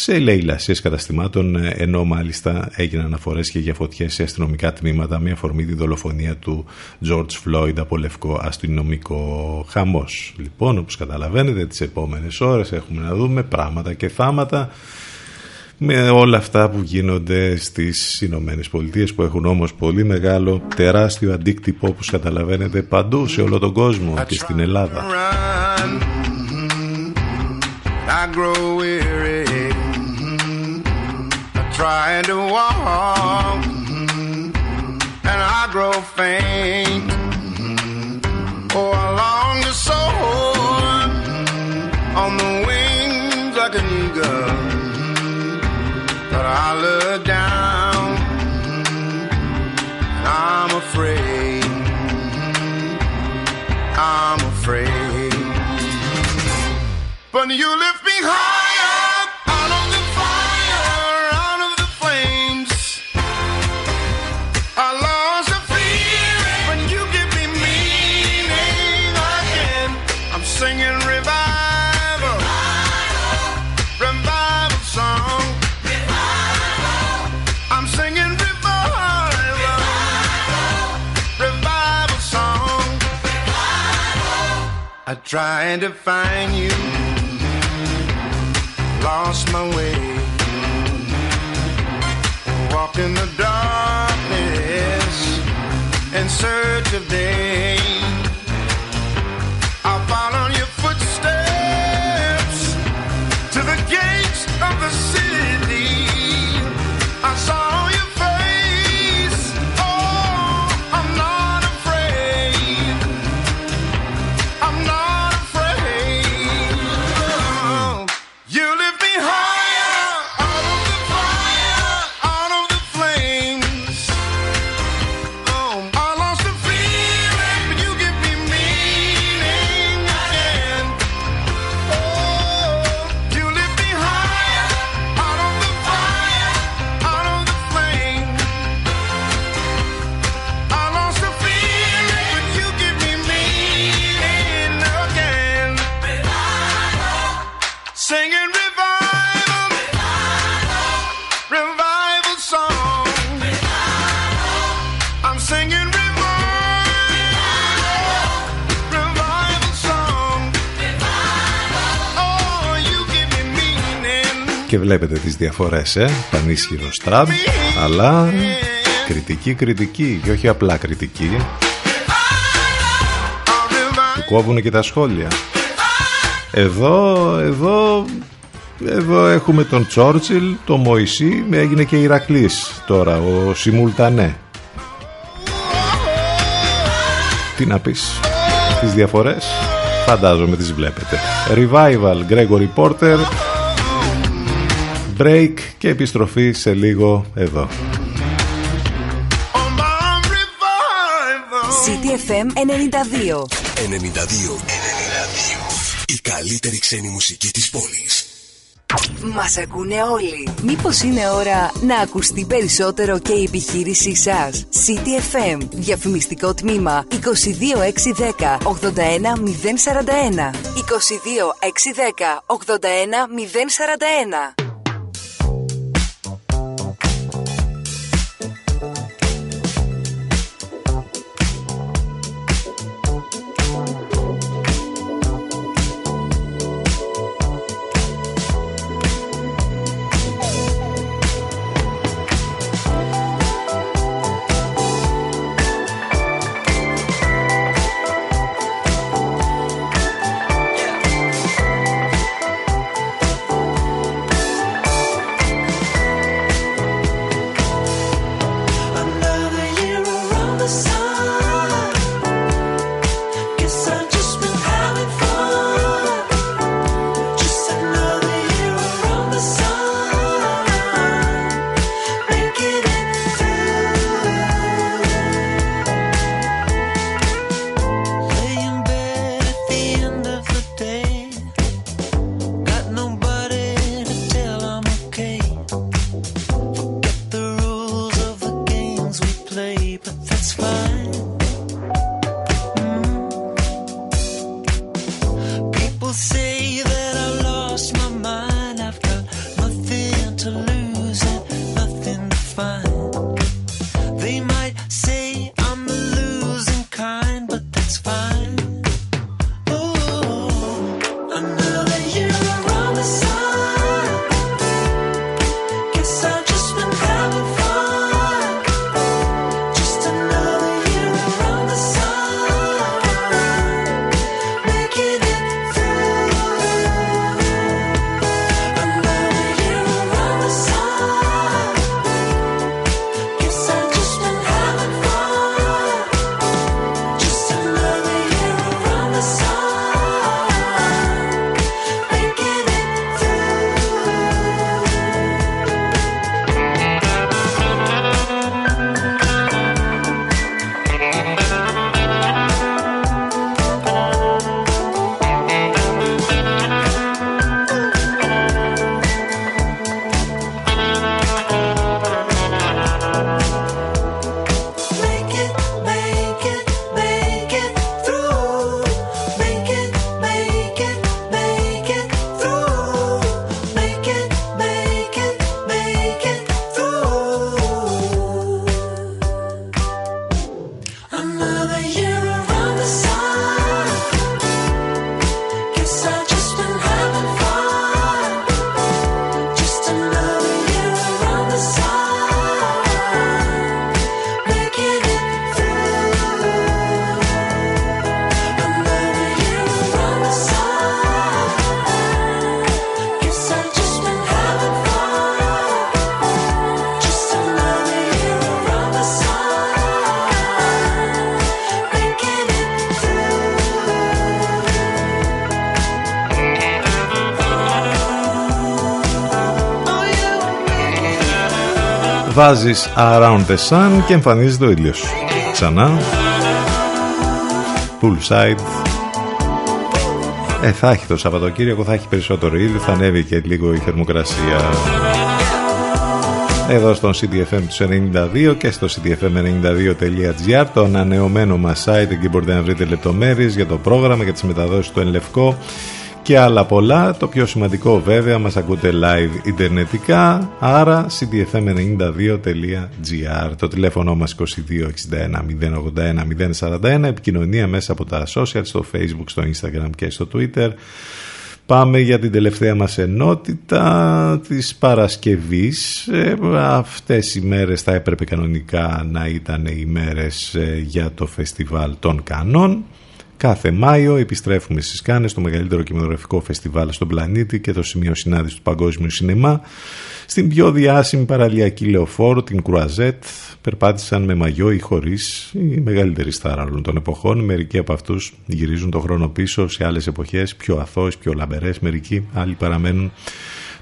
σε λαιλασίες καταστημάτων ενώ μάλιστα έγιναν αναφορές και για φωτιές σε αστυνομικά τμήματα με αφορμή τη δολοφονία του George Floyd από λευκό αστυνομικό χαμός. Λοιπόν όπως καταλαβαίνετε τις επόμενες ώρες έχουμε να δούμε πράγματα και θάματα με όλα αυτά που γίνονται στις Ηνωμένες Πολιτείες που έχουν όμως πολύ μεγάλο τεράστιο αντίκτυπο όπως καταλαβαίνετε παντού σε όλο τον κόσμο και στην Ελλάδα. Trying to walk, and I grow faint. Oh, I long to soar on the wings like an eagle, but I look down, and I'm afraid. I'm afraid, but you lift me higher. I tried to find you, lost my way. Walked in the darkness in search of day. I followed your footsteps to the gates of the city. Και βλέπετε τις διαφορές, ε. Πανίσχυρο στραβ, αλλά κριτική, κριτική και όχι απλά κριτική. Του κόβουν και τα σχόλια. Εδώ, εδώ, εδώ έχουμε τον Τσόρτσιλ, τον Μωυσή, έγινε και Ηρακλής τώρα, ο Σιμουλτανέ. Τι να πεις, τις διαφορές, φαντάζομαι τις βλέπετε. Revival, Gregory Porter, break και επιστροφή σε λίγο εδώ. CTFM 92. 92. 92. Η καλύτερη ξένη μουσική της πόλης. Μας ακούνε όλοι. Μήπως είναι ώρα να ακουστεί περισσότερο και η επιχείρησή σας; CTFM, διαφημιστικό τμήμα 22610 81041. 22610 81041. Βάζεις Around the Sun και εμφανίζεται ο ήλιος. Ξανά. Poolside. Ε, θα έχει το Σαββατοκύριακο, θα έχει περισσότερο ήλιο, θα ανέβει και λίγο η θερμοκρασία. Εδώ στον CDFM τους 92 και στο cdfm92.gr το ανανεωμένο μας site εκεί μπορείτε να βρείτε λεπτομέρειες για το πρόγραμμα, για τις μεταδόσεις του Ενλευκό και άλλα πολλά. Το πιο σημαντικό βέβαια μας ακούτε live ιντερνετικά, άρα cdfm92.gr. Το τηλέφωνο μας 2261 081 041, επικοινωνία μέσα από τα social, στο facebook, στο instagram και στο twitter. Πάμε για την τελευταία μας ενότητα της Παρασκευής. Ε, αυτές οι μέρες θα έπρεπε κανονικά να ήταν οι μέρες ε, για το φεστιβάλ των Κανών. Κάθε Μάιο επιστρέφουμε στις Κάνες, το μεγαλύτερο κινηματογραφικό φεστιβάλ στον πλανήτη και το σημείο συνάντηση του Παγκόσμιου Σινεμά. Στην πιο διάσημη παραλιακή λεωφόρο, την Κρουαζέτ, περπάτησαν με μαγιό ή χωρίς οι μεγαλύτεροι στάρα όλων των εποχών. Μερικοί από αυτούς γυρίζουν το χρόνο πίσω σε άλλες εποχές, πιο αθώες, πιο λαμπερές. Μερικοί άλλοι παραμένουν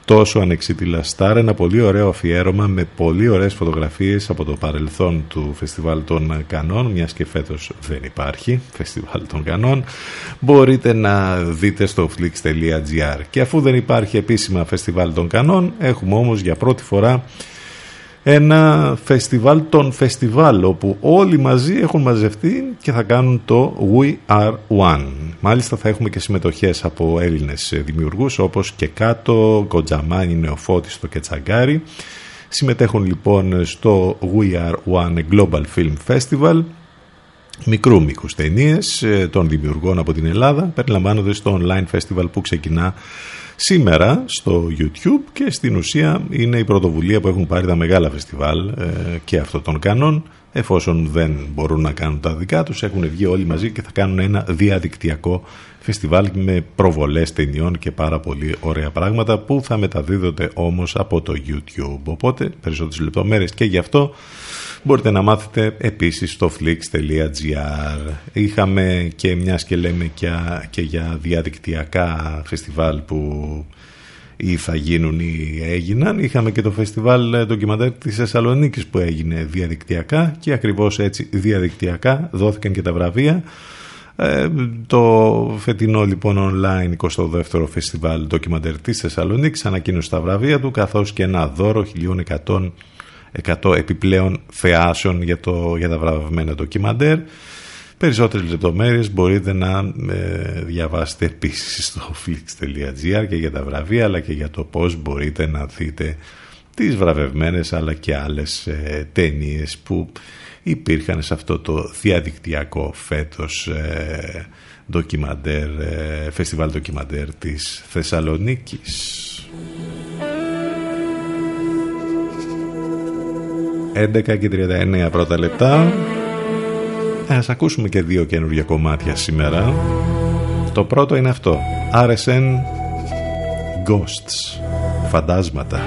τόσο ανεξίτηλα στάρ. Ένα πολύ ωραίο αφιέρωμα με πολύ ωραίες φωτογραφίες από το παρελθόν του Φεστιβάλ των Κανών, μιας και φέτος δεν υπάρχει Φεστιβάλ των Κανών. Μπορείτε να δείτε στο flix.gr. Και αφού δεν υπάρχει επίσημα Φεστιβάλ των Κανών, έχουμε όμως για πρώτη φορά ένα φεστιβάλ των φεστιβάλ όπου όλοι μαζί έχουν μαζευτεί και θα κάνουν το We Are One. Μάλιστα θα έχουμε και συμμετοχές από Έλληνες δημιουργούς όπως και κάτω, Κοντζαμάνι, Νεοφώτης, το Κετσαγκάρι. Συμμετέχουν λοιπόν στο We Are One Global Film Festival μικρού μήκους ταινίες ε, των δημιουργών από την Ελλάδα περιλαμβάνονται στο online festival που ξεκινά σήμερα στο YouTube και στην ουσία είναι η πρωτοβουλία που έχουν πάρει τα μεγάλα φεστιβάλ ε, και αυτό των κανόν. Εφόσον δεν μπορούν να κάνουν τα δικά τους έχουν βγει όλοι μαζί και θα κάνουν ένα διαδικτυακό φεστιβάλ με προβολές ταινιών και πάρα πολύ ωραία πράγματα που θα μεταδίδονται όμως από το YouTube. Οπότε περισσότερες λεπτομέρειες και γι' αυτό μπορείτε να μάθετε επίσης στο flix.gr είχαμε και μιας και λέμε και, για διαδικτυακά φεστιβάλ που ή θα γίνουν ή έγιναν. Είχαμε και το φεστιβάλ ντοκιμαντέρ της Θεσσαλονίκης που έγινε διαδικτυακά και ακριβώς έτσι διαδικτυακά δόθηκαν και τα βραβεία. Ε, το φετινό λοιπόν online 22ο φεστιβάλ ντοκιμαντέρ της Θεσσαλονίκης ανακοίνωσε τα βραβεία του καθώς και ένα δώρο 1.100 100 επιπλέον θεάσεων για, το, για τα βραβευμένα ντοκιμαντέρ. Περισσότερες λεπτομέρειες μπορείτε να ε, διαβάσετε επίσης στο flix.gr και για τα βραβεία αλλά και για το πώς μπορείτε να δείτε τις βραβευμένες αλλά και άλλες ε, ταινίες που υπήρχαν σε αυτό το διαδικτυακό φέτος ε, ντοκιμαντέρ, ε, φεστιβάλ ντοκιμαντέρ της Θεσσαλονίκης. 11 και 39 πρώτα λεπτά. Ας ακούσουμε και δύο καινούργια κομμάτια σήμερα. Το πρώτο είναι αυτό. RSN Ghosts. Φαντάσματα.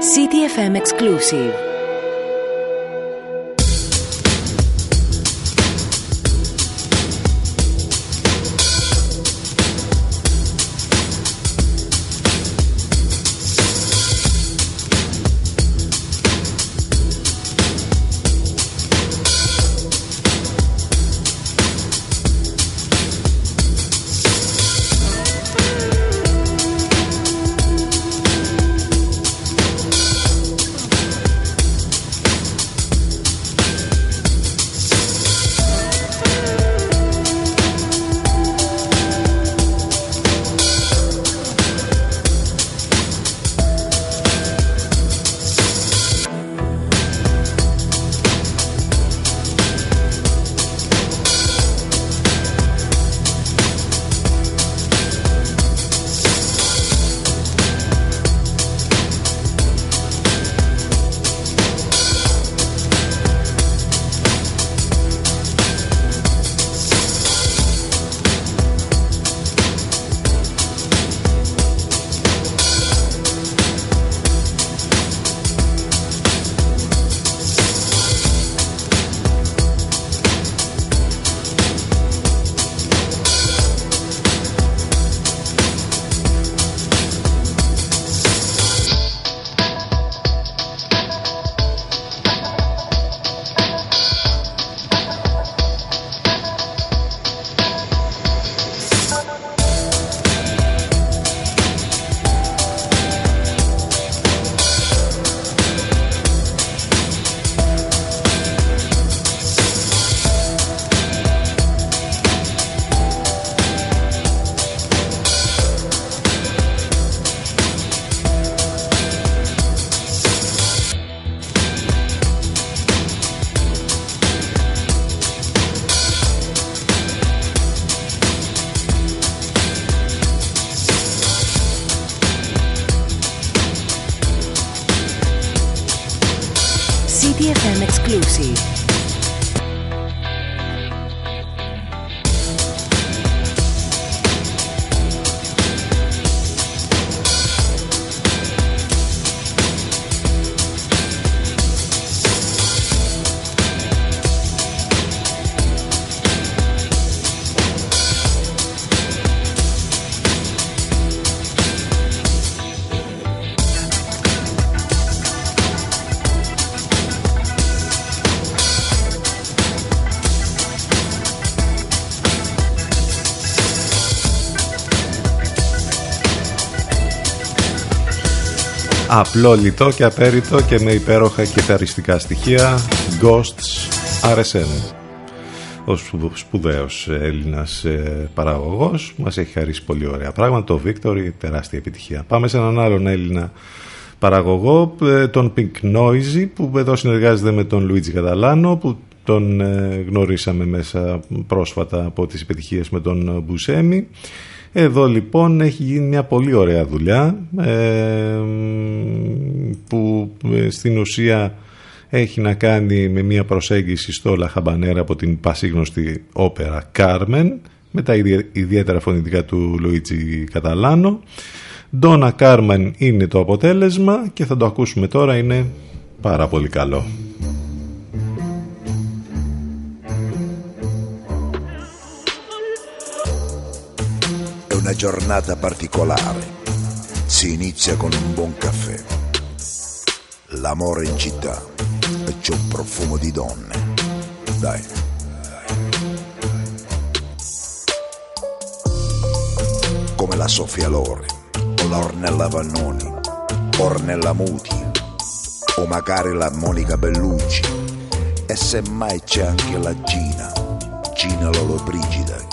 CTFM Exclusive Απλό, λιτό και απέριτο και με υπέροχα κιθαριστικά στοιχεία Ghosts RSN ο σπουδαίος Έλληνας ε, παραγωγός μας έχει χαρίσει πολύ ωραία πράγματα. Το Victory, τεράστια επιτυχία. Πάμε σε έναν άλλον Έλληνα παραγωγό ε, τον Pink Noisy που εδώ συνεργάζεται με τον Luigi Καταλάνο που τον ε, γνωρίσαμε μέσα πρόσφατα από τις επιτυχίες με τον Μπουσέμι εδώ λοιπόν έχει γίνει μια πολύ ωραία δουλειά ε, που ε, στην ουσία έχει να κάνει με μια προσέγγιση στο Λαχαμπανέρα από την πασίγνωστη όπερα Κάρμεν με τα ιδιαίτερα φωνητικά του Λουίτσι Καταλάνο. Ντόνα Κάρμεν είναι το αποτέλεσμα και θα το ακούσουμε τώρα, είναι πάρα πολύ καλό. Una giornata particolare. Si inizia con un buon caffè. L'amore in città e c'è un profumo di donne. Dai. Come la Sofia Lore, o la Ornella Vannoni, Ornella Muti, o magari la Monica Bellucci. E semmai c'è anche la Gina, Gina Lollobrigida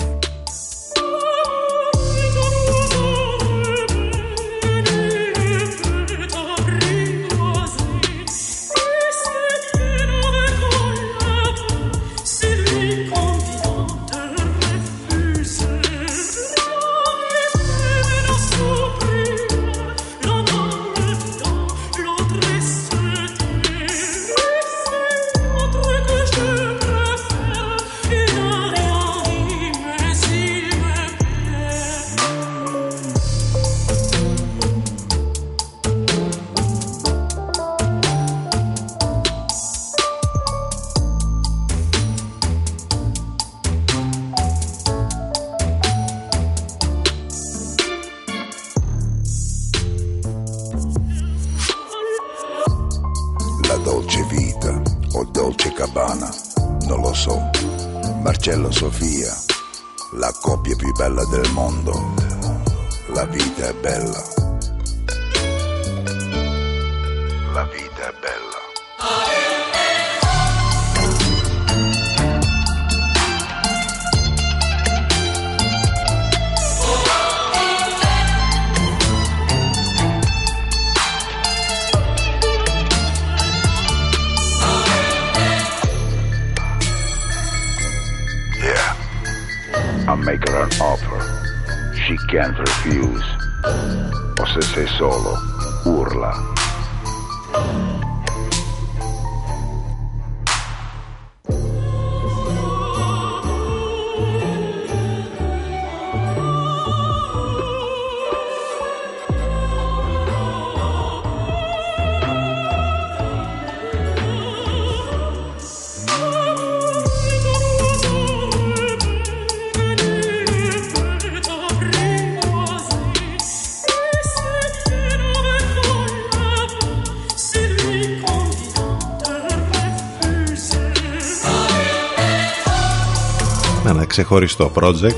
ξεχωριστό project.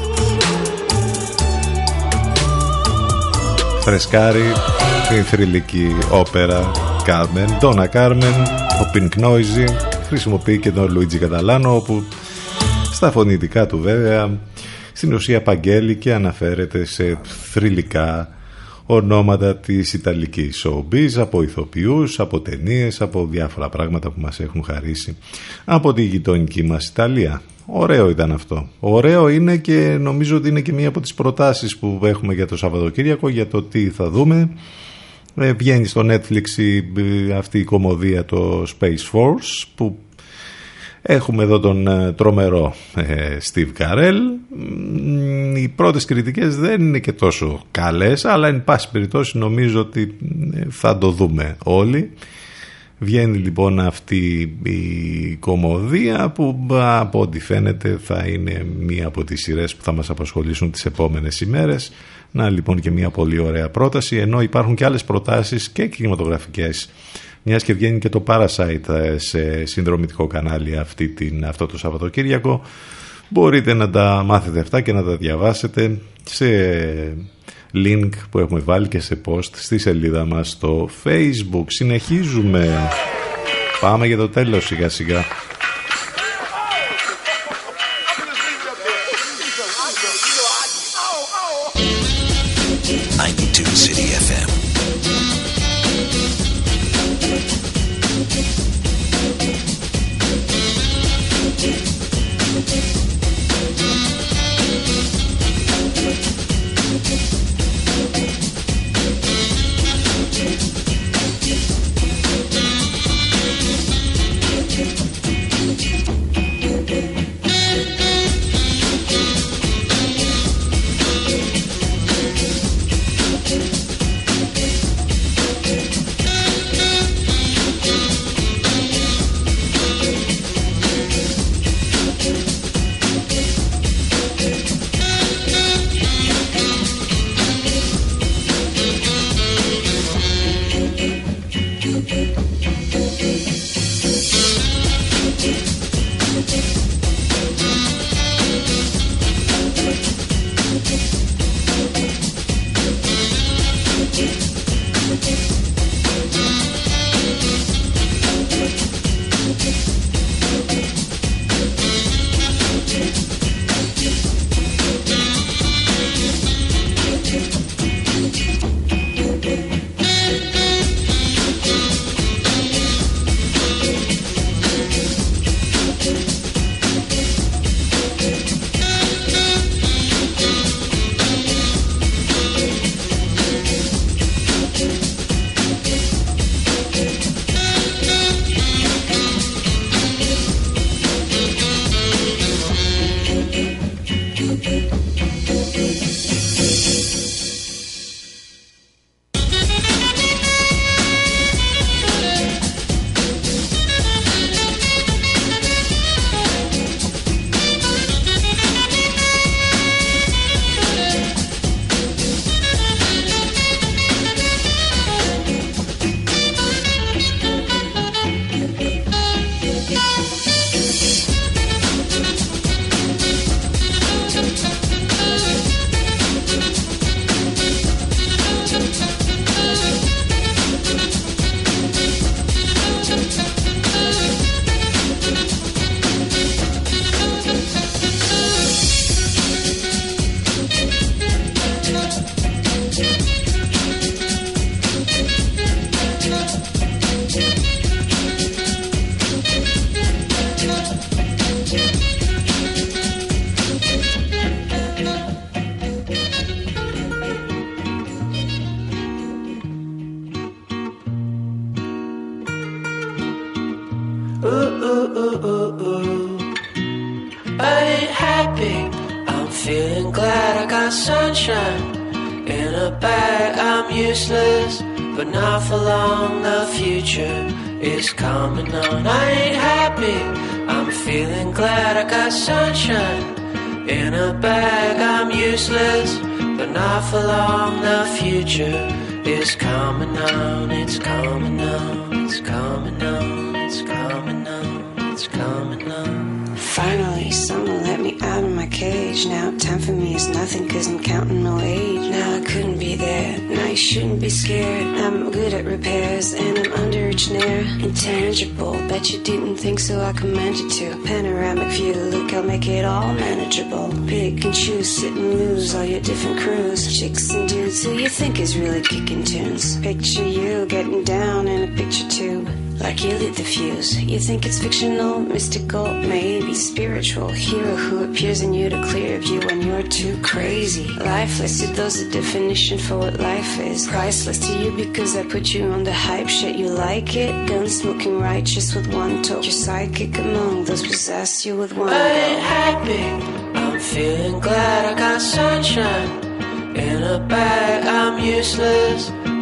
Φρεσκάρει την θρηλυκή όπερα Carmen, Donna Carmen ο Pink Noisy χρησιμοποιεί και τον Luigi Καταλάνο όπου στα φωνητικά του βέβαια στην ουσία παγγέλει και αναφέρεται σε θρηλυκά ονόματα της Ιταλικής showbiz, από ηθοποιούς, από ταινίες, από διάφορα πράγματα που μας έχουν χαρίσει από τη γειτονική μας Ιταλία. Ωραίο ήταν αυτό. Ωραίο είναι και νομίζω ότι είναι και μία από τις προτάσεις που έχουμε για το Σαββατοκύριακο για το τι θα δούμε ε, βγαίνει στο Netflix η, αυτή η κομμωδία το Space Force που Έχουμε εδώ τον ε, τρομερό ε, Steve Carell. Οι πρώτες κριτικές δεν είναι και τόσο καλές, αλλά εν πάση περιπτώσει νομίζω ότι ε, θα το δούμε όλοι. Βγαίνει λοιπόν αυτή η κομμωδία που από ό,τι φαίνεται θα είναι μία από τις σειρές που θα μας απασχολήσουν τις επόμενες ημέρες. Να λοιπόν και μία πολύ ωραία πρόταση, ενώ υπάρχουν και άλλες προτάσεις και κινηματογραφικές μιας και βγαίνει και το Parasite ε, σε συνδρομητικό κανάλι αυτή την, αυτό το Σαββατοκύριακο. Μπορείτε να τα μάθετε αυτά και να τα διαβάσετε σε link που έχουμε βάλει και σε post στη σελίδα μας στο facebook. Συνεχίζουμε. Πάμε για το τέλος σιγά σιγά Picture you getting down in a picture tube. like you lit the fuse. You think it's fictional, mystical, maybe spiritual. Hero who appears in you to clear of you when you're too crazy. Lifeless to those the definition for what life is. Priceless to you because I put you on the hype shit. You like it? Gun smoking righteous with one toe. Your sidekick among those possess you with one. I ain't happy. I'm feeling glad I got sunshine. In a bag, I'm useless,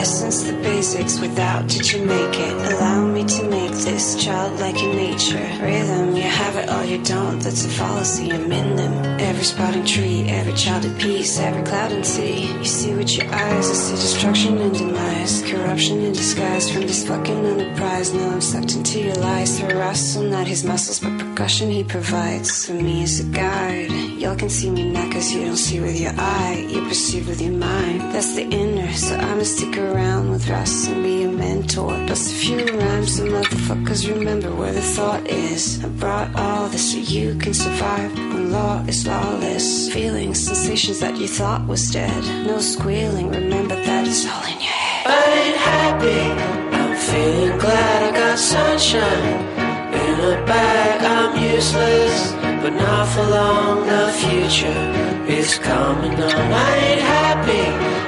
Essence, the basics, without did you make it? Allow me to make this childlike in nature. Rhythm, you have it or you don't, that's a fallacy, I'm in them. Every sprouting tree, every child at peace, every cloud and sea. You see with your eyes, I see destruction and demise. Corruption in disguise from this fucking enterprise. Now I'm sucked into your lies rustle, not his muscles, but percussion he provides. For me as a guide, y'all can see me not cause you don't see with your eye, you perceive with your mind. That's the inner, so I'ma stick around with Russ and be a mentor. Plus a few rhymes, so motherfuckers remember where the thought is. I brought all this so you can survive when law is lawless. Feelings, sensations that you thought was dead. No squealing, remember that it's all in your head. I ain't happy. I'm feeling glad I got sunshine. In a bag, I'm useless, but not for long. The future is coming on. I ain't happy.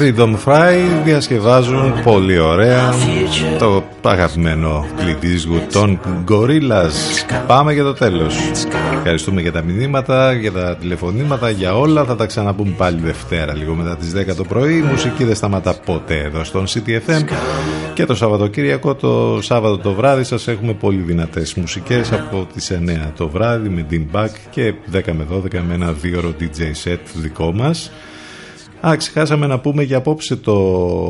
Freedom Fry διασκευάζουν πολύ ωραία το αγαπημένο κλειδί των Gorillaz. Πάμε για το τέλος. Ευχαριστούμε για τα μηνύματα, για τα τηλεφωνήματα, για όλα. Θα τα ξαναπούμε πάλι Δευτέρα, λίγο μετά τις 10 το πρωί. Η μουσική δεν σταματά ποτέ εδώ στον CTFM. Και το Σαββατοκύριακο, το Σάββατο το βράδυ σας έχουμε πολύ δυνατές μουσικές από τις 9 το βράδυ με Dean Back και 10 με 12 με ένα δύο DJ set δικό μας. Α, ξεχάσαμε να πούμε για απόψε το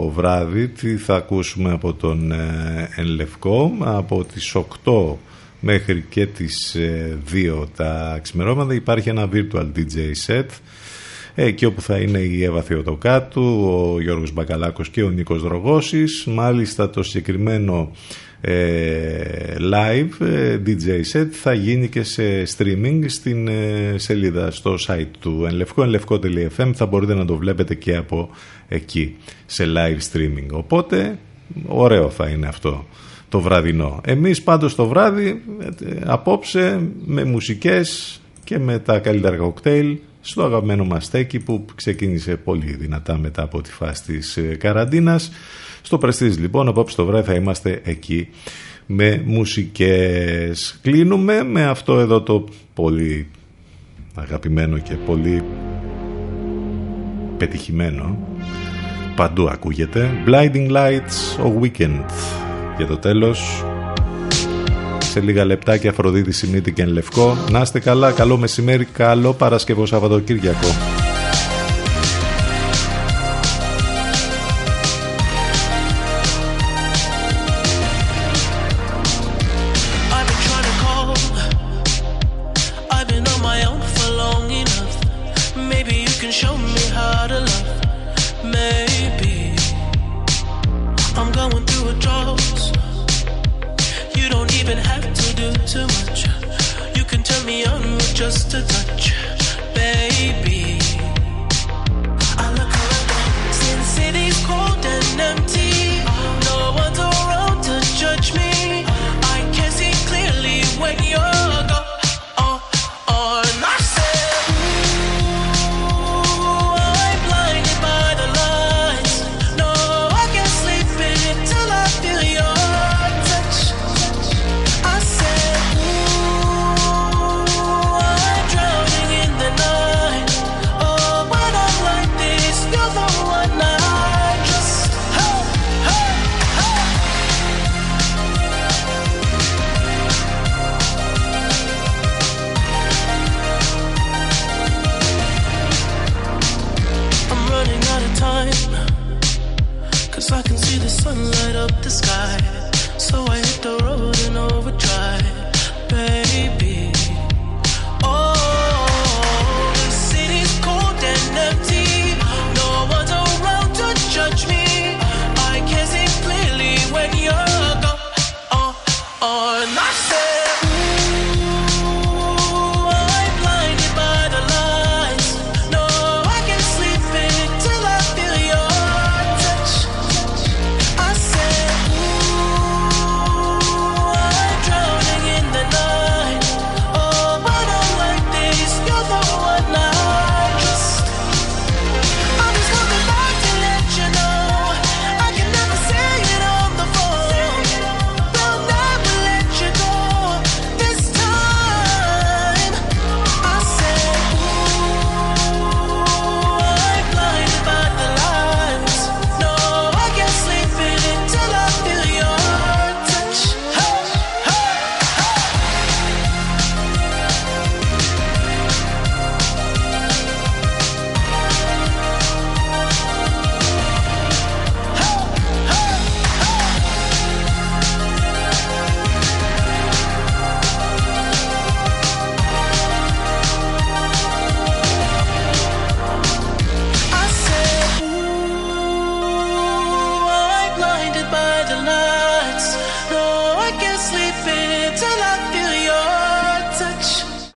βράδυ τι θα ακούσουμε από τον ε, Ενλευκό από τις 8 μέχρι και τις 2 τα ξημερώματα υπάρχει ένα virtual DJ set εκεί όπου θα είναι η Εύα Θεοτοκάτου, ο Γιώργος Μπακαλάκος και ο Νίκος Δρογώσης. Μάλιστα το συγκεκριμένο ε, live ε, DJ set θα γίνει και σε streaming στην ε, σελίδα στο site του ενλευκό ενλευκό.fm θα μπορείτε να το βλέπετε και από εκεί σε live streaming. Οπότε ωραίο θα είναι αυτό το βραδινό. Εμείς πάντως το βράδυ απόψε με μουσικές και με τα καλύτερα κοκτέιλ στο αγαπημένο μας στέκι που ξεκίνησε πολύ δυνατά μετά από τη φάση της καραντίνας. Στο Prestige λοιπόν απόψε το βράδυ θα είμαστε εκεί με μουσικές. Κλείνουμε με αυτό εδώ το πολύ αγαπημένο και πολύ πετυχημένο. Παντού ακούγεται. Blinding Lights of Weekend. Για το τέλος σε λίγα λεπτάκια Αφροδίτη Σιμίτη και Λευκό. Να είστε καλά, καλό μεσημέρι, καλό Παρασκευό Σαββατοκύριακο